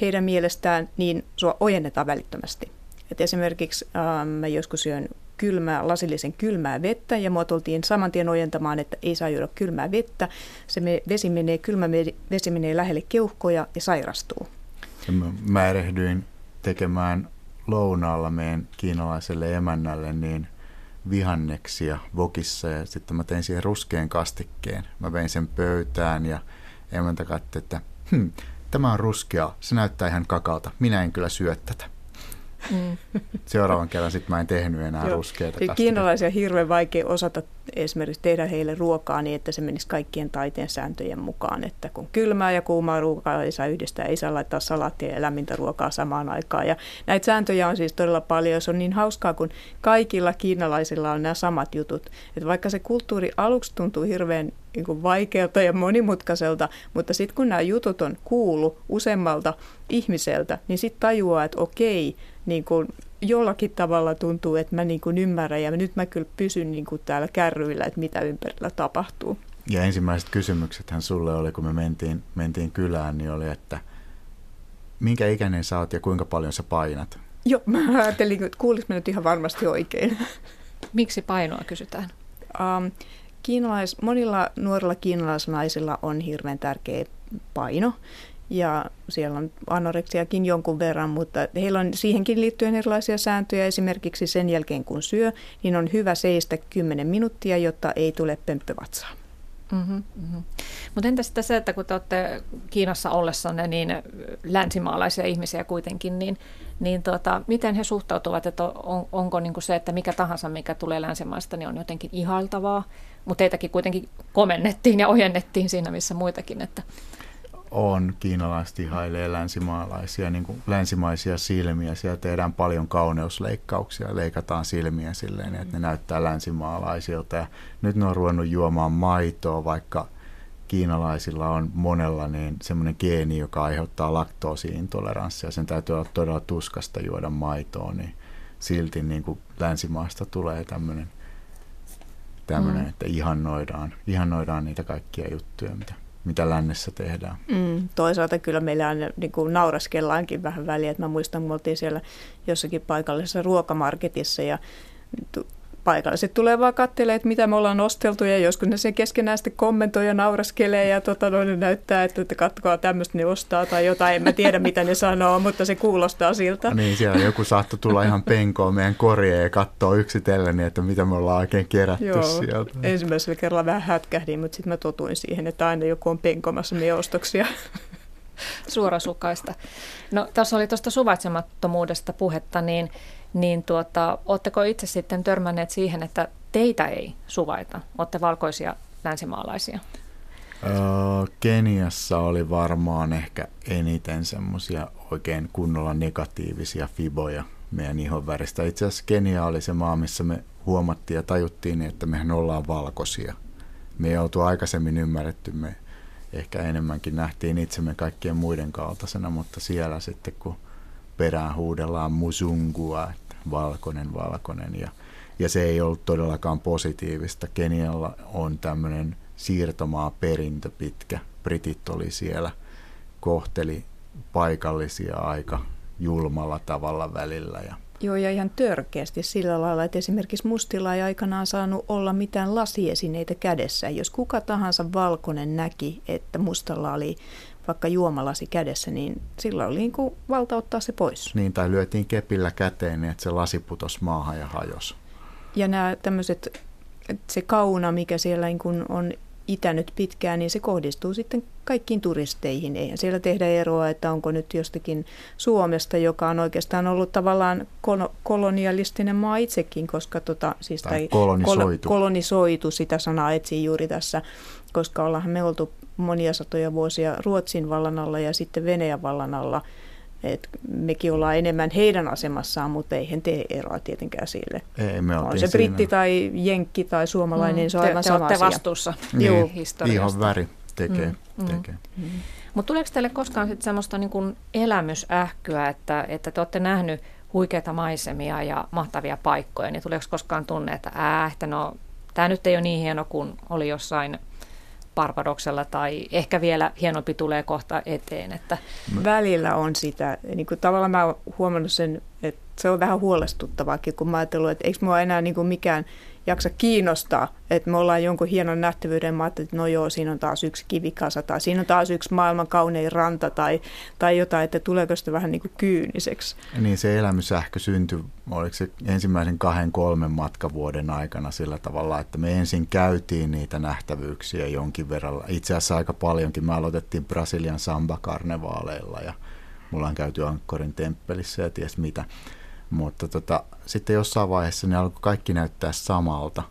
heidän mielestään, niin sua ojennetaan välittömästi. Et esimerkiksi ähm, mä joskus syön kylmää, lasillisen kylmää vettä ja muot oltiin saman tien ojentamaan, että ei saa juoda kylmää vettä. Se me, vesi menee, kylmä vesi menee lähelle keuhkoja ja sairastuu. Ja mä, mä erehdyin tekemään lounaalla meidän kiinalaiselle emännälle niin vihanneksia vokissa ja sitten mä tein siihen ruskeen kastikkeen. Mä vein sen pöytään ja emäntä katsoi, että hm, tämä on ruskea, se näyttää ihan kakalta, minä en kyllä syö tätä. Mm. Seuraavan kerran sitten mä en tehnyt enää ruskeita. Kiinalaisia on hirveän vaikea osata esimerkiksi tehdä heille ruokaa niin, että se menisi kaikkien taiteen sääntöjen mukaan. Että kun kylmää ja kuumaa ruokaa ei saa yhdistää, ei saa laittaa salaattia ja lämmintä ruokaa samaan aikaan. Ja näitä sääntöjä on siis todella paljon. Se on niin hauskaa, kun kaikilla kiinalaisilla on nämä samat jutut. Että vaikka se kulttuuri aluksi tuntuu hirveän niin vaikealta ja monimutkaiselta, mutta sitten kun nämä jutut on kuullut useammalta ihmiseltä, niin sitten tajuaa, että okei, niin kuin jollakin tavalla tuntuu, että mä niin kuin ymmärrän ja nyt mä kyllä pysyn niin kuin täällä kärryillä, että mitä ympärillä tapahtuu. Ja ensimmäiset kysymykset hän sulle oli, kun me mentiin, mentiin kylään, niin oli, että minkä ikäinen sä oot ja kuinka paljon sä painat? Joo, mä ajattelin, että kuulis nyt ihan varmasti oikein. Miksi painoa kysytään? Um, kiinalais, monilla nuorilla kiinalaisnaisilla on hirveän tärkeä paino ja siellä on anoreksiakin jonkun verran, mutta heillä on siihenkin liittyen erilaisia sääntöjä. Esimerkiksi sen jälkeen kun syö, niin on hyvä seistä 10 minuuttia, jotta ei tule pömppövatsaa. Mm-hmm, mm-hmm. Mutta entä sitten se, että kun te olette Kiinassa ollessanne niin länsimaalaisia ihmisiä kuitenkin, niin, niin tota, miten he suhtautuvat, että on, onko niin se, että mikä tahansa, mikä tulee länsimaista, niin on jotenkin ihailtavaa, mutta teitäkin kuitenkin komennettiin ja ojennettiin siinä, missä muitakin, että on. Kiinalaiset ihailee länsimaalaisia, niin kuin länsimaisia silmiä. Siellä tehdään paljon kauneusleikkauksia, leikataan silmiä silleen, että ne näyttää länsimaalaisilta. Ja nyt ne on ruvennut juomaan maitoa, vaikka kiinalaisilla on monella niin semmoinen geeni, joka aiheuttaa laktoosiintoleranssia. Sen täytyy olla todella tuskasta juoda maitoa, niin silti niin kuin länsimaasta tulee tämmöinen, tämmöinen mm. että ihannoidaan, ihannoidaan niitä kaikkia juttuja, mitä mitä lännessä tehdään. Mm, toisaalta kyllä meillä on, niin kuin nauraskellaankin vähän väliä. Mä muistan, kun me oltiin siellä jossakin paikallisessa ruokamarketissa ja paikalliset tulee vaan katselemaan, että mitä me ollaan osteltu ja joskus ne sen keskenään sitten kommentoi ja nauraskelee ja tota, no, ne näyttää, että, että katsokaa tämmöistä ne ostaa tai jotain. En mä tiedä mitä ne sanoo, mutta se kuulostaa siltä. Niin, siellä joku saattoi tulla ihan penkoon meidän korjeen ja katsoa yksitellen, että mitä me ollaan oikein kerätty Joo, sieltä. ensimmäisellä kerralla vähän hätkähdin, mutta sitten mä totuin siihen, että aina joku on penkomassa meidän ostoksia. Suorasukaista. No tässä oli tuosta suvaitsemattomuudesta puhetta, niin niin tuota, oletteko itse sitten törmänneet siihen, että teitä ei suvaita? Olette valkoisia länsimaalaisia. Öö, Keniassa oli varmaan ehkä eniten semmoisia oikein kunnolla negatiivisia fiboja meidän ihon väristä. Itse asiassa Kenia oli se maa, missä me huomattiin ja tajuttiin, että mehän ollaan valkoisia. Me ei oltu aikaisemmin ymmärretty, me ehkä enemmänkin nähtiin itsemme kaikkien muiden kaltaisena, mutta siellä sitten kun perään huudellaan musungua, valkoinen, valkoinen. Ja, ja se ei ollut todellakaan positiivista. Kenialla on tämmöinen siirtomaa perintö pitkä. Britit oli siellä, kohteli paikallisia aika julmalla tavalla välillä. Ja Joo, ja ihan törkeästi sillä lailla, että esimerkiksi mustilla ei aikanaan saanut olla mitään lasiesineitä kädessä. Jos kuka tahansa valkoinen näki, että mustalla oli vaikka juomalasi kädessä, niin silloin oli niin kuin valta ottaa se pois. Niin, tai lyötiin kepillä käteen niin, että se lasi putosi maahan ja hajosi. Ja nämä tämmöiset, se kauna, mikä siellä niin kuin on itänyt pitkään, niin se kohdistuu sitten kaikkiin turisteihin. Eihän siellä tehdä eroa, että onko nyt jostakin Suomesta, joka on oikeastaan ollut tavallaan kolonialistinen maa itsekin, koska tota, siis tai, tai kolonisoitu. kolonisoitu, sitä sanaa etsii juuri tässä, koska ollaan me oltu monia satoja vuosia Ruotsin vallan alla ja sitten Venäjän vallan alla. Et mekin ollaan enemmän heidän asemassaan, mutta ei he tee eroa tietenkään sille. Ei, me on se britti siinä. tai jenkki tai suomalainen, mm. se on aivan te, sama te asia. vastuussa niin, historiasta. Ihan väri tekee. Mm. tekee. Mm. Mutta tuleeko teille koskaan sitten semmoista niin kuin elämysähkyä, että, että te olette nähnyt huikeita maisemia ja mahtavia paikkoja, niin tuleeko koskaan tunne, että ää, että no, tämä nyt ei ole niin hieno kuin oli jossain Barbadoksella tai ehkä vielä hienompi tulee kohta eteen. Että... Välillä on sitä. Niin kuin tavallaan mä oon huomannut sen, että se on vähän huolestuttavaakin, kun mä ajattelin, että eikö mua enää niin mikään jaksa kiinnostaa, että me ollaan jonkun hienon nähtävyyden, mä että no joo, siinä on taas yksi kivikasa tai siinä on taas yksi maailman kaunein ranta tai, tai jotain, että tuleeko sitä vähän niin kuin kyyniseksi. Niin se elämysähkö syntyi, oliko se ensimmäisen kahden kolmen matkavuoden aikana sillä tavalla, että me ensin käytiin niitä nähtävyyksiä jonkin verran, itse asiassa aika paljonkin, me aloitettiin Brasilian samba-karnevaaleilla ja mulla on käyty Ankkorin temppelissä ja ties mitä. Mutta tota, sitten jossain vaiheessa ne alkoi kaikki näyttää samalta.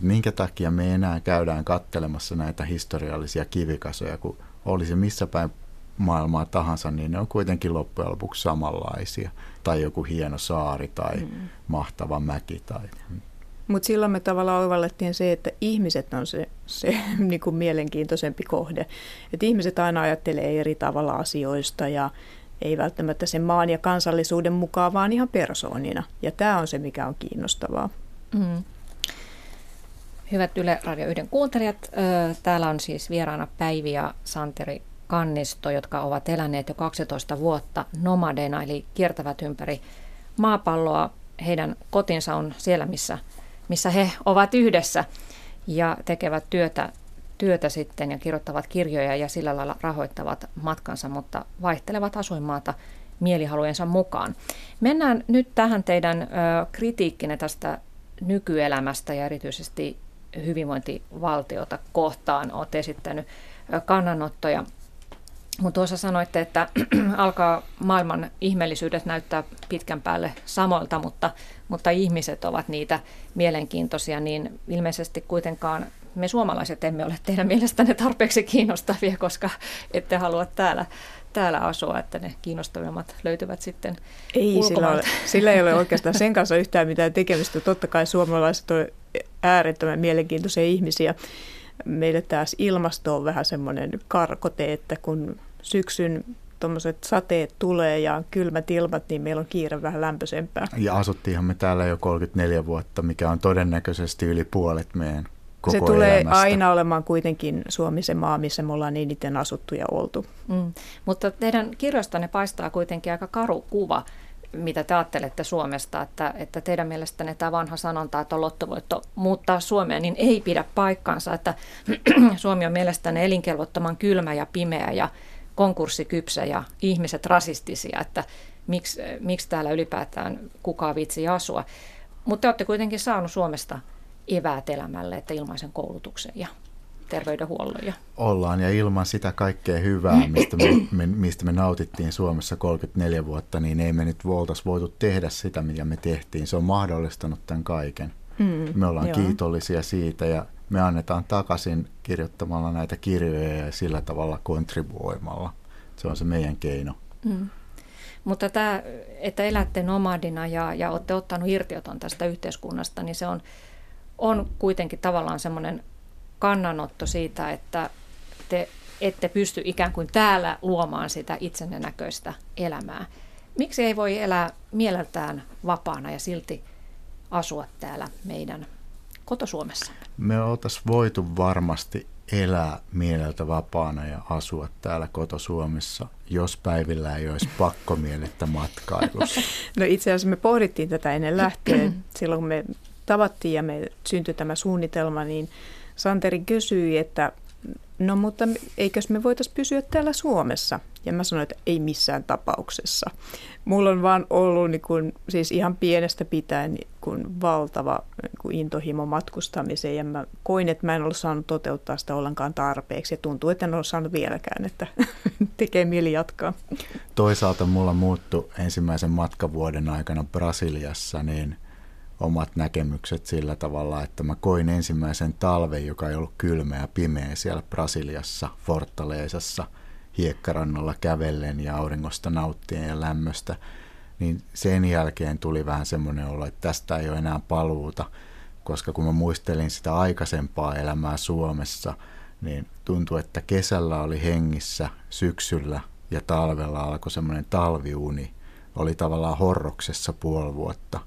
Minkä takia me enää käydään kattelemassa näitä historiallisia kivikasoja, kun olisi missä päin maailmaa tahansa, niin ne on kuitenkin loppujen lopuksi samanlaisia. Tai joku hieno saari tai mm. mahtava mäki. Tai... Mutta silloin me tavallaan oivallettiin se, että ihmiset on se, se niin kuin mielenkiintoisempi kohde. Että ihmiset aina ajattelee eri tavalla asioista ja ei välttämättä sen maan ja kansallisuuden mukaan, vaan ihan persoonina. Ja tämä on se, mikä on kiinnostavaa. Mm. Hyvät Yle Radio 1 kuuntelijat, täällä on siis vieraana Päivi ja Santeri Kannisto, jotka ovat eläneet jo 12 vuotta nomadeina, eli kiertävät ympäri maapalloa. Heidän kotinsa on siellä, missä, missä he ovat yhdessä ja tekevät työtä työtä sitten ja kirjoittavat kirjoja ja sillä lailla rahoittavat matkansa, mutta vaihtelevat asuinmaata mielihalujensa mukaan. Mennään nyt tähän teidän kritiikkinne tästä nykyelämästä ja erityisesti hyvinvointivaltiota kohtaan. Olette esittänyt kannanottoja. Mutta tuossa sanoitte, että alkaa maailman ihmeellisyydet näyttää pitkän päälle samoilta, mutta, mutta ihmiset ovat niitä mielenkiintoisia, niin ilmeisesti kuitenkaan me suomalaiset emme ole teidän mielestänne tarpeeksi kiinnostavia, koska ette halua täällä, täällä asua, että ne kiinnostavimmat löytyvät sitten Ei, sillä, ole, sillä ei ole oikeastaan sen kanssa yhtään mitään tekemistä. Totta kai suomalaiset ovat äärettömän mielenkiintoisia ihmisiä. Meille taas ilmasto on vähän semmoinen karkote, että kun syksyn tuommoiset sateet tulee ja kylmät ilmat, niin meillä on kiire vähän lämpöisempää. Ja asuttiinhan me täällä jo 34 vuotta, mikä on todennäköisesti yli puolet meidän koko Se tulee elämästä. aina olemaan kuitenkin Suomi se maa, missä me ollaan eniten asuttu ja oltu. Mm. Mutta teidän kirjoistanne paistaa kuitenkin aika karu kuva, mitä te ajattelette Suomesta, että, että teidän mielestänne tämä vanha sanonta, että on lottovoitto muuttaa Suomea, niin ei pidä paikkaansa, että Suomi on mielestäni elinkelvottoman kylmä ja pimeä ja konkurssikypsä ja ihmiset rasistisia, että miksi, miksi täällä ylipäätään kukaan viitsi asua. Mutta te olette kuitenkin saanut Suomesta eväät elämälle, että ilmaisen koulutuksen ja terveydenhuollon. Ja. Ollaan ja ilman sitä kaikkea hyvää, mistä me, me, mistä me nautittiin Suomessa 34 vuotta, niin ei me nyt oltaisi voitu tehdä sitä, mitä me tehtiin. Se on mahdollistanut tämän kaiken. Mm, me ollaan joo. kiitollisia siitä ja me annetaan takaisin kirjoittamalla näitä kirjoja ja sillä tavalla kontribuoimalla. Se on se meidän keino. Mm. Mutta tämä, että elätte nomadina ja, ja olette ottanut irtioton tästä yhteiskunnasta, niin se on, on kuitenkin tavallaan semmoinen kannanotto siitä, että te ette pysty ikään kuin täällä luomaan sitä itsenne näköistä elämää. Miksi ei voi elää mieleltään vapaana ja silti asua täällä meidän kotosuomessa? Me oltaisiin voitu varmasti elää mieleltä vapaana ja asua täällä kotosuomessa, jos päivillä ei olisi pakkomielettä matkailussa. No itse asiassa me pohdittiin tätä ennen lähtöä. Silloin kun me tavattiin ja me syntyi tämä suunnitelma, niin Santeri kysyi, että no mutta eikös me voitaisiin pysyä täällä Suomessa? Ja mä sanoin, että ei missään tapauksessa. Mulla on vaan ollut niin kun, siis ihan pienestä pitäen niin kun valtava niin kun intohimo matkustamiseen ja mä koin, että mä en ollut saanut toteuttaa sitä ollenkaan tarpeeksi ja tuntuu, että en ole saanut vieläkään, että tekee mieli jatkaa. Toisaalta mulla muuttui ensimmäisen matkavuoden aikana Brasiliassa niin – omat näkemykset sillä tavalla, että mä koin ensimmäisen talven, joka ei ollut kylmä ja pimeä siellä Brasiliassa, Fortaleesassa, hiekkarannalla kävellen ja auringosta nauttien ja lämmöstä, niin sen jälkeen tuli vähän semmoinen olo, että tästä ei ole enää paluuta, koska kun mä muistelin sitä aikaisempaa elämää Suomessa, niin tuntui, että kesällä oli hengissä, syksyllä ja talvella alkoi semmoinen talviuni. Oli tavallaan horroksessa puoli vuotta.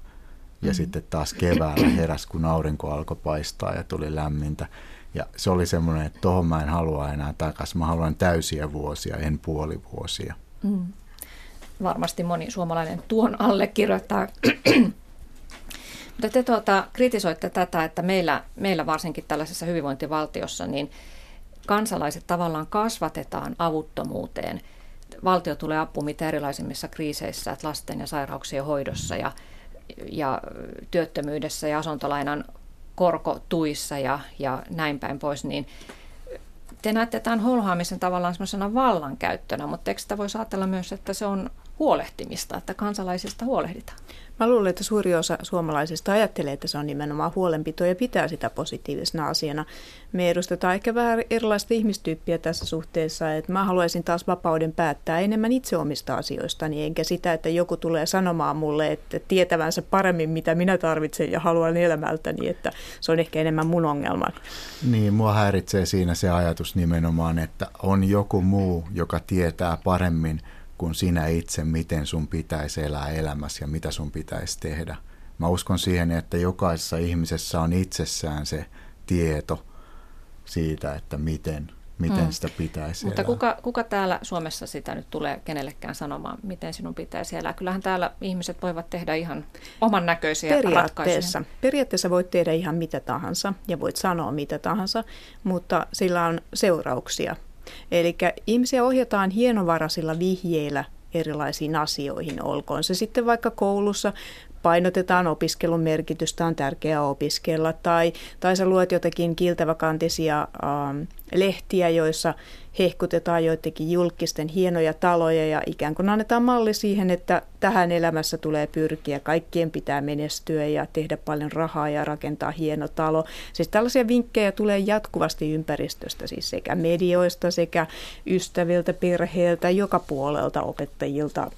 Ja mm-hmm. sitten taas keväällä heräs, kun aurinko alkoi paistaa ja tuli lämmintä. Ja se oli semmoinen, että tohon mä en halua enää takaisin. Mä haluan täysiä vuosia, en puolivuosia. Mm. Varmasti moni suomalainen tuon allekirjoittaa. Mutta te tuota, kritisoitte tätä, että meillä, meillä varsinkin tällaisessa hyvinvointivaltiossa, niin kansalaiset tavallaan kasvatetaan avuttomuuteen. Valtio tulee apuun mitä erilaisimmissa kriiseissä, että lasten ja sairauksien hoidossa ja, ja työttömyydessä ja asuntolainan korkotuissa ja, ja näin päin pois, niin te näette tämän holhaamisen tavallaan semmoisena vallankäyttönä, mutta eikö sitä voisi ajatella myös, että se on huolehtimista, että kansalaisista huolehditaan? Mä luulen, että suuri osa suomalaisista ajattelee, että se on nimenomaan huolenpito ja pitää sitä positiivisena asiana. Me edustetaan ehkä vähän erilaista ihmistyyppiä tässä suhteessa, että mä haluaisin taas vapauden päättää enemmän itse omista asioistani, enkä sitä, että joku tulee sanomaan mulle, että tietävänsä paremmin, mitä minä tarvitsen ja haluan elämältäni, että se on ehkä enemmän mun ongelma. Niin, mua häiritsee siinä se ajatus nimenomaan, että on joku muu, joka tietää paremmin – kuin sinä itse, miten sun pitäisi elää elämässä ja mitä sun pitäisi tehdä. Mä uskon siihen, että jokaisessa ihmisessä on itsessään se tieto siitä, että miten, miten hmm. sitä pitäisi Mutta elää. kuka, kuka täällä Suomessa sitä nyt tulee kenellekään sanomaan, miten sinun pitäisi elää? Kyllähän täällä ihmiset voivat tehdä ihan oman näköisiä periaatteessa, ratkaisuja. Periaatteessa voit tehdä ihan mitä tahansa ja voit sanoa mitä tahansa, mutta sillä on seurauksia Eli ihmisiä ohjataan hienovaraisilla vihjeillä erilaisiin asioihin, olkoon se sitten vaikka koulussa painotetaan opiskelun merkitystä, on tärkeää opiskella, tai, tai sä luet jotakin kiltäväkantisia ähm, lehtiä, joissa hehkutetaan joidenkin julkisten hienoja taloja ja ikään kuin annetaan malli siihen, että tähän elämässä tulee pyrkiä, kaikkien pitää menestyä ja tehdä paljon rahaa ja rakentaa hieno talo. Siis tällaisia vinkkejä tulee jatkuvasti ympäristöstä, siis sekä medioista, sekä ystäviltä, perheeltä, joka puolelta, opettajilta,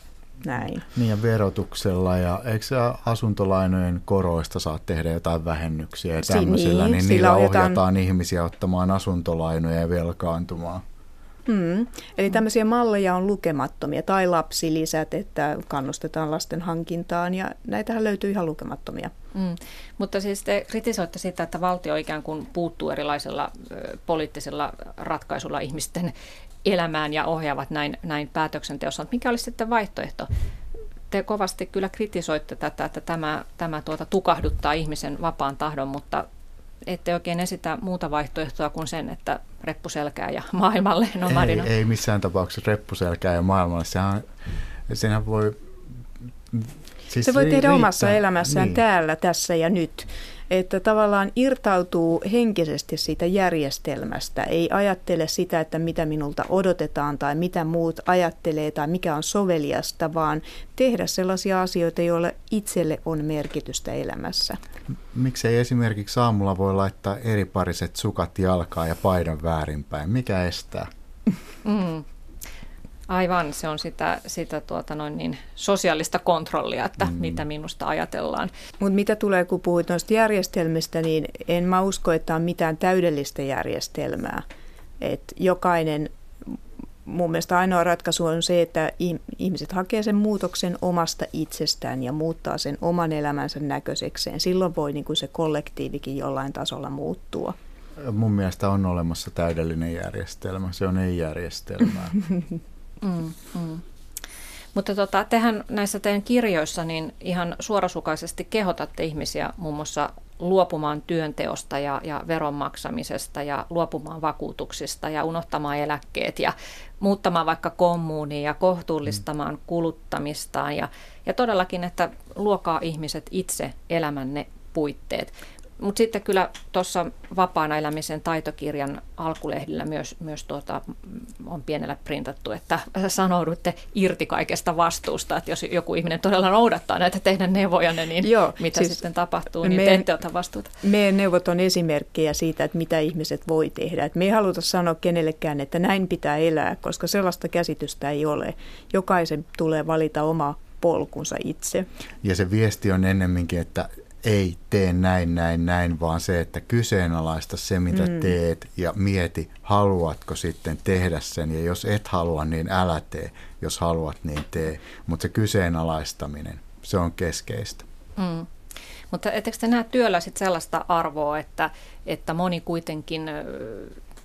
näin. Niin ja verotuksella ja eikö asuntolainojen koroista saa tehdä jotain vähennyksiä ja tämmöisillä, niin, niin niillä ohjataan jotain... ihmisiä ottamaan asuntolainoja ja velkaantumaan. Mm. Eli tämmöisiä malleja on lukemattomia, tai lapsilisät, että kannustetaan lasten hankintaan, ja näitähän löytyy ihan lukemattomia. Mm. Mutta siis te kritisoitte sitä, että valtio ikään kuin puuttuu erilaisilla poliittisilla ratkaisuilla ihmisten elämään ja ohjaavat näin, näin päätöksenteossa. Mikä olisi sitten vaihtoehto? Te kovasti kyllä kritisoitte tätä, että tämä, tämä tuota, tukahduttaa ihmisen vapaan tahdon, mutta ette oikein esitä muuta vaihtoehtoa kuin sen, että reppuselkää ja maailmalle nomadina. Ei, ei missään tapauksessa reppuselkää ja maailmalle. Sehän, sehän voi... Siis se voi tehdä riittää. omassa elämässään niin. täällä, tässä ja nyt että tavallaan irtautuu henkisesti siitä järjestelmästä, ei ajattele sitä, että mitä minulta odotetaan tai mitä muut ajattelee tai mikä on soveliasta, vaan tehdä sellaisia asioita, joille itselle on merkitystä elämässä. Miksei esimerkiksi aamulla voi laittaa eri pariset sukat jalkaan ja paidan väärinpäin? Mikä estää? Mm. Aivan, se on sitä, sitä tuota noin niin, sosiaalista kontrollia, että mm. mitä minusta ajatellaan. Mutta mitä tulee, kun puhuit noista järjestelmistä, niin en mä usko, että on mitään täydellistä järjestelmää. Et jokainen, mun mielestä ainoa ratkaisu on se, että ihmiset hakee sen muutoksen omasta itsestään ja muuttaa sen oman elämänsä näköisekseen. Silloin voi niin kuin se kollektiivikin jollain tasolla muuttua. Mun mielestä on olemassa täydellinen järjestelmä. Se on ei-järjestelmää. Mm, mm. Mutta tota, tehän näissä teidän kirjoissa niin ihan suorasukaisesti kehotatte ihmisiä muun muassa luopumaan työnteosta ja, ja veron maksamisesta ja luopumaan vakuutuksista ja unohtamaan eläkkeet ja muuttamaan vaikka kommuuniin ja kohtuullistamaan kuluttamistaan ja, ja todellakin, että luokaa ihmiset itse elämänne puitteet. Mutta sitten kyllä tuossa vapaana elämisen taitokirjan alkulehdillä myös, myös tuota, on pienellä printattu, että sanoudutte irti kaikesta vastuusta, että jos joku ihminen todella noudattaa näitä teidän neuvojanne, niin Joo, mitä siis sitten tapahtuu, niin me, te ette ota vastuuta. Meidän neuvot on esimerkkejä siitä, että mitä ihmiset voi tehdä. Et me ei haluta sanoa kenellekään, että näin pitää elää, koska sellaista käsitystä ei ole. Jokaisen tulee valita oma polkunsa itse. Ja se viesti on ennemminkin, että ei tee näin, näin, näin, vaan se, että kyseenalaista se, mitä mm. teet ja mieti, haluatko sitten tehdä sen. Ja jos et halua, niin älä tee. Jos haluat, niin tee. Mutta se kyseenalaistaminen, se on keskeistä. Mm. Mutta etteikö te näe työllä sit sellaista arvoa, että, että moni kuitenkin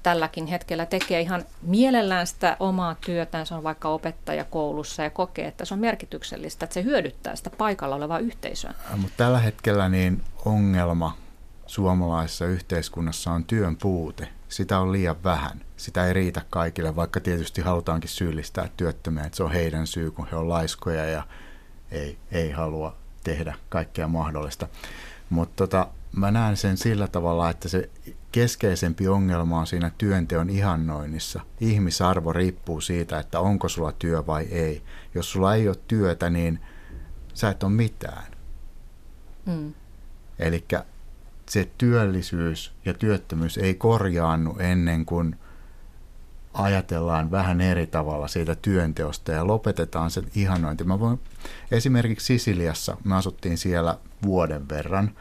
tälläkin hetkellä tekee ihan mielellään sitä omaa työtään, se on vaikka opettaja koulussa ja kokee, että se on merkityksellistä, että se hyödyttää sitä paikalla olevaa yhteisöä. Mutta tällä hetkellä niin ongelma suomalaisessa yhteiskunnassa on työn puute. Sitä on liian vähän. Sitä ei riitä kaikille, vaikka tietysti halutaankin syyllistää työttömiä, että se on heidän syy, kun he on laiskoja ja ei, ei halua tehdä kaikkea mahdollista. Mutta tota, mä näen sen sillä tavalla, että se keskeisempi ongelma on siinä työnteon ihannoinnissa. Ihmisarvo riippuu siitä, että onko sulla työ vai ei. Jos sulla ei ole työtä, niin sä et ole mitään. Mm. Eli se työllisyys ja työttömyys ei korjaannu ennen kuin ajatellaan vähän eri tavalla siitä työnteosta ja lopetetaan se ihannointi. Mä voin, esimerkiksi Sisiliassa, me asuttiin siellä vuoden verran –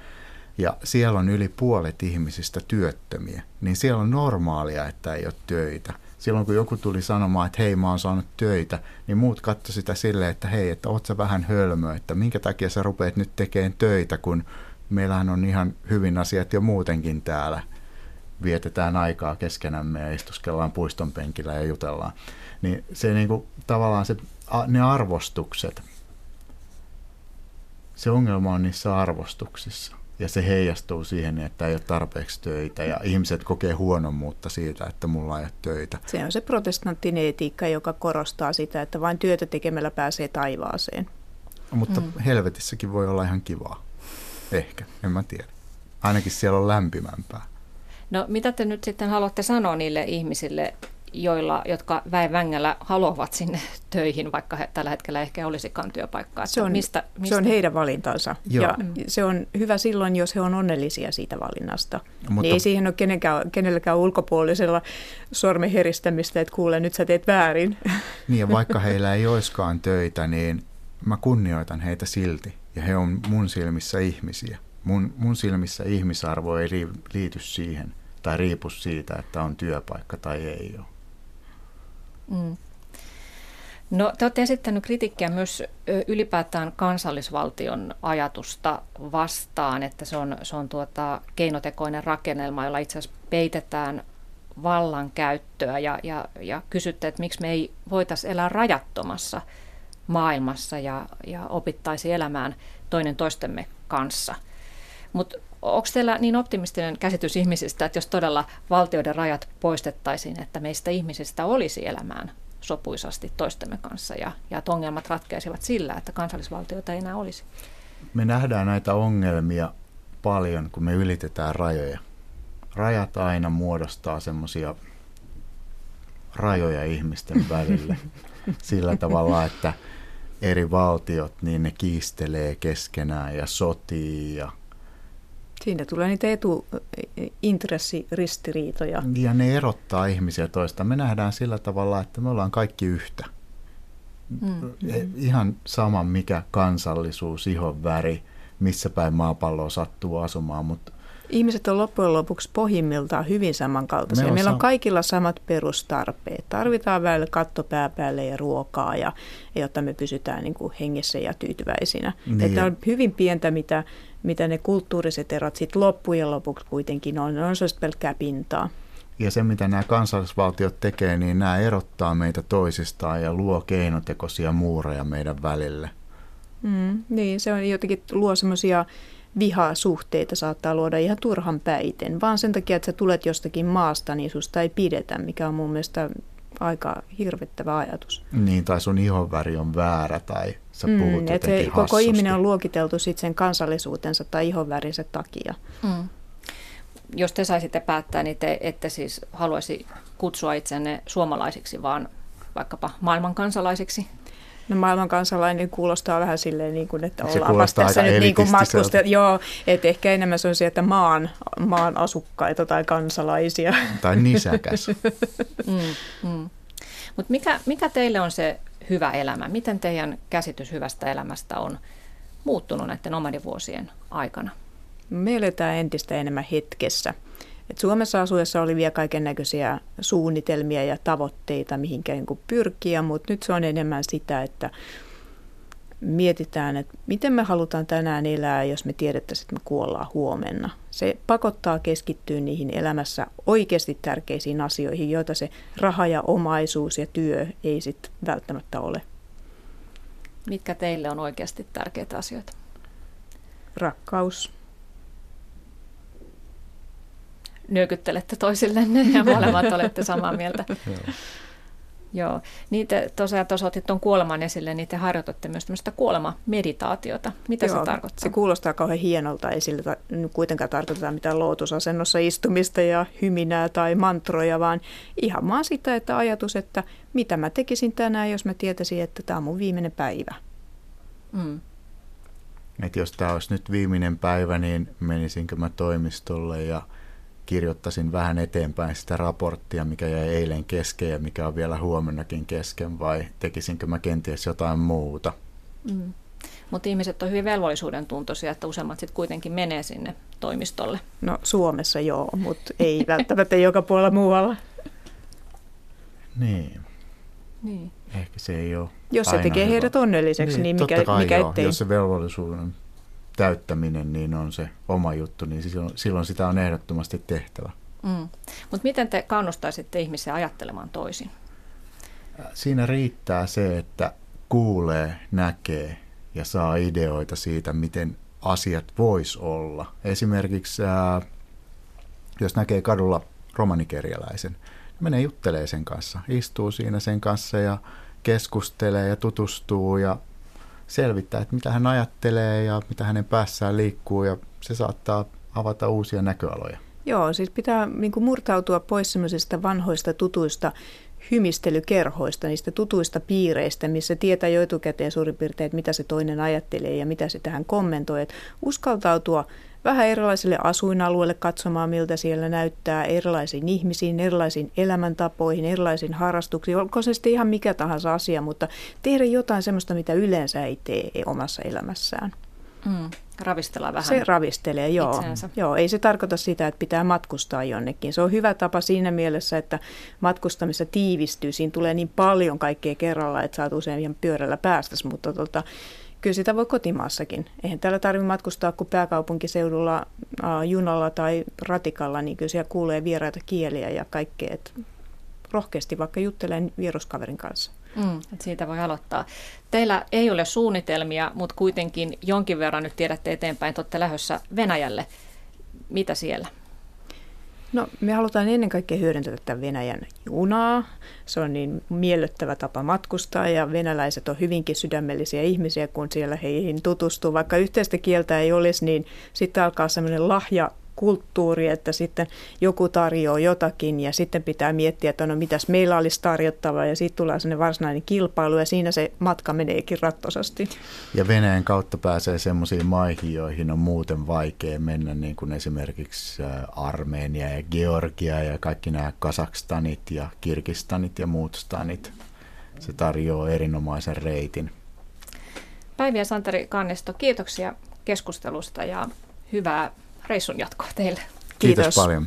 ja siellä on yli puolet ihmisistä työttömiä, niin siellä on normaalia, että ei ole töitä. Silloin kun joku tuli sanomaan, että hei mä oon saanut töitä, niin muut katsoi sitä silleen, että hei, että oot sä vähän hölmö, että minkä takia sä rupeat nyt tekemään töitä, kun meillähän on ihan hyvin asiat jo muutenkin täällä. Vietetään aikaa keskenämme ja istuskellaan puiston penkillä ja jutellaan. Niin se niin kuin, tavallaan se, ne arvostukset, se ongelma on niissä arvostuksissa ja se heijastuu siihen, että ei ole tarpeeksi töitä ja ihmiset kokee huonommuutta siitä, että mulla ei ole töitä. Se on se protestanttinen etiikka, joka korostaa sitä, että vain työtä tekemällä pääsee taivaaseen. Mutta mm. helvetissäkin voi olla ihan kivaa. Ehkä, en mä tiedä. Ainakin siellä on lämpimämpää. No mitä te nyt sitten haluatte sanoa niille ihmisille, joilla, jotka väen vängällä haluavat sinne töihin, vaikka he tällä hetkellä ehkä olisikaan työpaikkaa. Se on, mistä, mistä? se on heidän valintansa. Joo. Ja mm. se on hyvä silloin, jos he on onnellisia siitä valinnasta. Mutta, niin ei siihen ole kenenkään, kenelläkään ulkopuolisella sormen heristämistä, että kuule, nyt sä teet väärin. Niin ja vaikka heillä ei olisikaan töitä, niin mä kunnioitan heitä silti. Ja he on mun silmissä ihmisiä. Mun, mun silmissä ihmisarvo ei liity siihen tai riipu siitä, että on työpaikka tai ei ole. Mm. No, te olette esittänyt kritiikkiä myös ylipäätään kansallisvaltion ajatusta vastaan, että se on, se on tuota keinotekoinen rakennelma, jolla itse asiassa peitetään vallankäyttöä ja, ja, ja kysytte, että miksi me ei voitaisiin elää rajattomassa maailmassa ja, ja opittaisi elämään toinen toistemme kanssa. Mutta onko teillä niin optimistinen käsitys ihmisistä, että jos todella valtioiden rajat poistettaisiin, että meistä ihmisistä olisi elämään sopuisasti toistemme kanssa ja, ja että ongelmat ratkeaisivat sillä, että kansallisvaltioita ei enää olisi? Me nähdään näitä ongelmia paljon, kun me ylitetään rajoja. Rajat aina muodostaa semmoisia rajoja ihmisten välille sillä tavalla, että eri valtiot, niin ne kiistelee keskenään ja sotii ja Siinä tulee niitä etuintressiristiriitoja. Ja ne erottaa ihmisiä toista. Me nähdään sillä tavalla, että me ollaan kaikki yhtä. Mm. Ihan sama mikä kansallisuus, ihon väri, missä päin maapalloa sattuu asumaan, mutta Ihmiset on loppujen lopuksi pohjimmiltaan hyvin samankaltaisia. Me Meillä on kaikilla samat perustarpeet. Tarvitaan välillä katto pää päälle ja ruokaa, ja, jotta me pysytään niin kuin hengessä ja tyytyväisinä. Niin. Että on hyvin pientä, mitä, mitä ne kulttuuriset erot sitten loppujen lopuksi kuitenkin on. Ne on sellaista pelkkää pintaa. Ja se, mitä nämä kansallisvaltiot tekee, niin nämä erottaa meitä toisistaan ja luo keinotekoisia muureja meidän välille. Mm, niin, se on jotenkin luo semmoisia vihasuhteita saattaa luoda ihan turhan päiten, vaan sen takia, että sä tulet jostakin maasta, niin susta ei pidetä, mikä on mun mielestä aika hirvittävä ajatus. Niin, tai sun ihonväri on väärä tai sä mm, puhut mm, että Koko hassusti. ihminen on luokiteltu sitten sen kansallisuutensa tai ihonvärinsä takia. Mm. Jos te saisitte päättää, niin te ette siis haluaisi kutsua itsenne suomalaisiksi, vaan vaikkapa maailman kansalaisiksi? No maailman kansalainen kuulostaa vähän silleen, niin kuin, että ollaan vasta tässä nyt niin kuin matkusta. Joo, että ehkä enemmän se on se, että maan, maan asukkaita tai kansalaisia. Tai nisäkäs. mm, mm. Mutta mikä, mikä teille on se hyvä elämä? Miten teidän käsitys hyvästä elämästä on muuttunut näiden omadivuosien aikana? Me eletään entistä enemmän hetkessä. Et Suomessa asuessa oli vielä kaiken näköisiä suunnitelmia ja tavoitteita, mihinkä niin pyrkiä, mutta nyt se on enemmän sitä, että mietitään, että miten me halutaan tänään elää, jos me tiedettäisiin, että me kuollaan huomenna. Se pakottaa keskittyä niihin elämässä oikeasti tärkeisiin asioihin, joita se raha ja omaisuus ja työ ei sitten välttämättä ole. Mitkä teille on oikeasti tärkeitä asioita? Rakkaus. Nyökyttelette toisillenne ja molemmat olette samaa mieltä. Joo, niitä tosiaan tuossa otit tuon kuoleman esille, niin te harjoitatte myös tämmöistä kuolemameditaatiota. Mitä Joo, se tarkoittaa? Se kuulostaa kauhean hienolta, ei sillä kuitenkaan tarkoiteta mitään lootusasennossa istumista ja hyminää tai mantroja, vaan ihan vaan sitä, että ajatus, että mitä mä tekisin tänään, jos mä tietäisin, että tämä on mun viimeinen päivä. Mm. Että jos tämä olisi nyt viimeinen päivä, niin menisinkö mä toimistolle ja – kirjoittaisin vähän eteenpäin sitä raporttia, mikä jäi eilen kesken ja mikä on vielä huomennakin kesken, vai tekisinkö mä kenties jotain muuta. Mm. Mutta ihmiset on hyvin velvollisuuden tuntoisia, että useimmat sitten kuitenkin menee sinne toimistolle. No Suomessa joo, mutta ei välttämättä joka puolella muualla. Niin. niin. Ehkä se ei ole Jos se tekee hyvä. heidät onnelliseksi, niin, niin mikä, mikä joo, ettei. Jos se velvollisuuden täyttäminen niin on se oma juttu, niin silloin, silloin sitä on ehdottomasti tehtävä. Mm. Mutta miten te kannustaisitte ihmisiä ajattelemaan toisin? Siinä riittää se, että kuulee, näkee ja saa ideoita siitä, miten asiat vois olla. Esimerkiksi ää, jos näkee kadulla romanikerjäläisen, niin menee juttelee sen kanssa, istuu siinä sen kanssa ja keskustelee ja tutustuu ja selvittää, että mitä hän ajattelee ja mitä hänen päässään liikkuu ja se saattaa avata uusia näköaloja. Joo, siis pitää niin kuin murtautua pois semmoisista vanhoista tutuista hymistelykerhoista, niistä tutuista piireistä, missä tietää jo etukäteen suurin piirtein, että mitä se toinen ajattelee ja mitä se tähän kommentoi. Että uskaltautua vähän erilaisille asuinalueille katsomaan, miltä siellä näyttää, erilaisiin ihmisiin, erilaisiin elämäntapoihin, erilaisiin harrastuksiin, onko se sitten ihan mikä tahansa asia, mutta tehdä jotain sellaista, mitä yleensä ei tee omassa elämässään. Mm, ravistella vähän Se ravistelee, joo. joo. Ei se tarkoita sitä, että pitää matkustaa jonnekin. Se on hyvä tapa siinä mielessä, että matkustamissa tiivistyy. Siinä tulee niin paljon kaikkea kerralla, että saat usein pyörällä päästäsi, mutta tota, kyllä sitä voi kotimaassakin. Eihän täällä tarvitse matkustaa kuin pääkaupunkiseudulla äh, junalla tai ratikalla, niin kyllä siellä kuulee vieraita kieliä ja kaikkea. Et rohkeasti vaikka juttelen vieruskaverin kanssa. Mm, että siitä voi aloittaa. Teillä ei ole suunnitelmia, mutta kuitenkin jonkin verran nyt tiedätte eteenpäin, että olette lähdössä Venäjälle. Mitä siellä? No me halutaan ennen kaikkea hyödyntää tätä Venäjän junaa. Se on niin miellyttävä tapa matkustaa ja venäläiset on hyvinkin sydämellisiä ihmisiä, kun siellä heihin tutustuu. Vaikka yhteistä kieltä ei olisi, niin sitten alkaa semmoinen lahja kulttuuri, että sitten joku tarjoaa jotakin ja sitten pitää miettiä, että no mitäs meillä olisi tarjottavaa ja sitten tulee sellainen varsinainen kilpailu ja siinä se matka meneekin rattosasti. Ja Venäjän kautta pääsee semmoisiin maihin, joihin on muuten vaikea mennä, niin kuin esimerkiksi äh, Armeenia ja Georgia ja kaikki nämä Kasakstanit ja Kirkistanit ja muut stanit. Se tarjoaa erinomaisen reitin. Päivi ja Santeri Kannisto, kiitoksia keskustelusta ja hyvää reissun jatkoa teille. Kiitos, Kiitos paljon.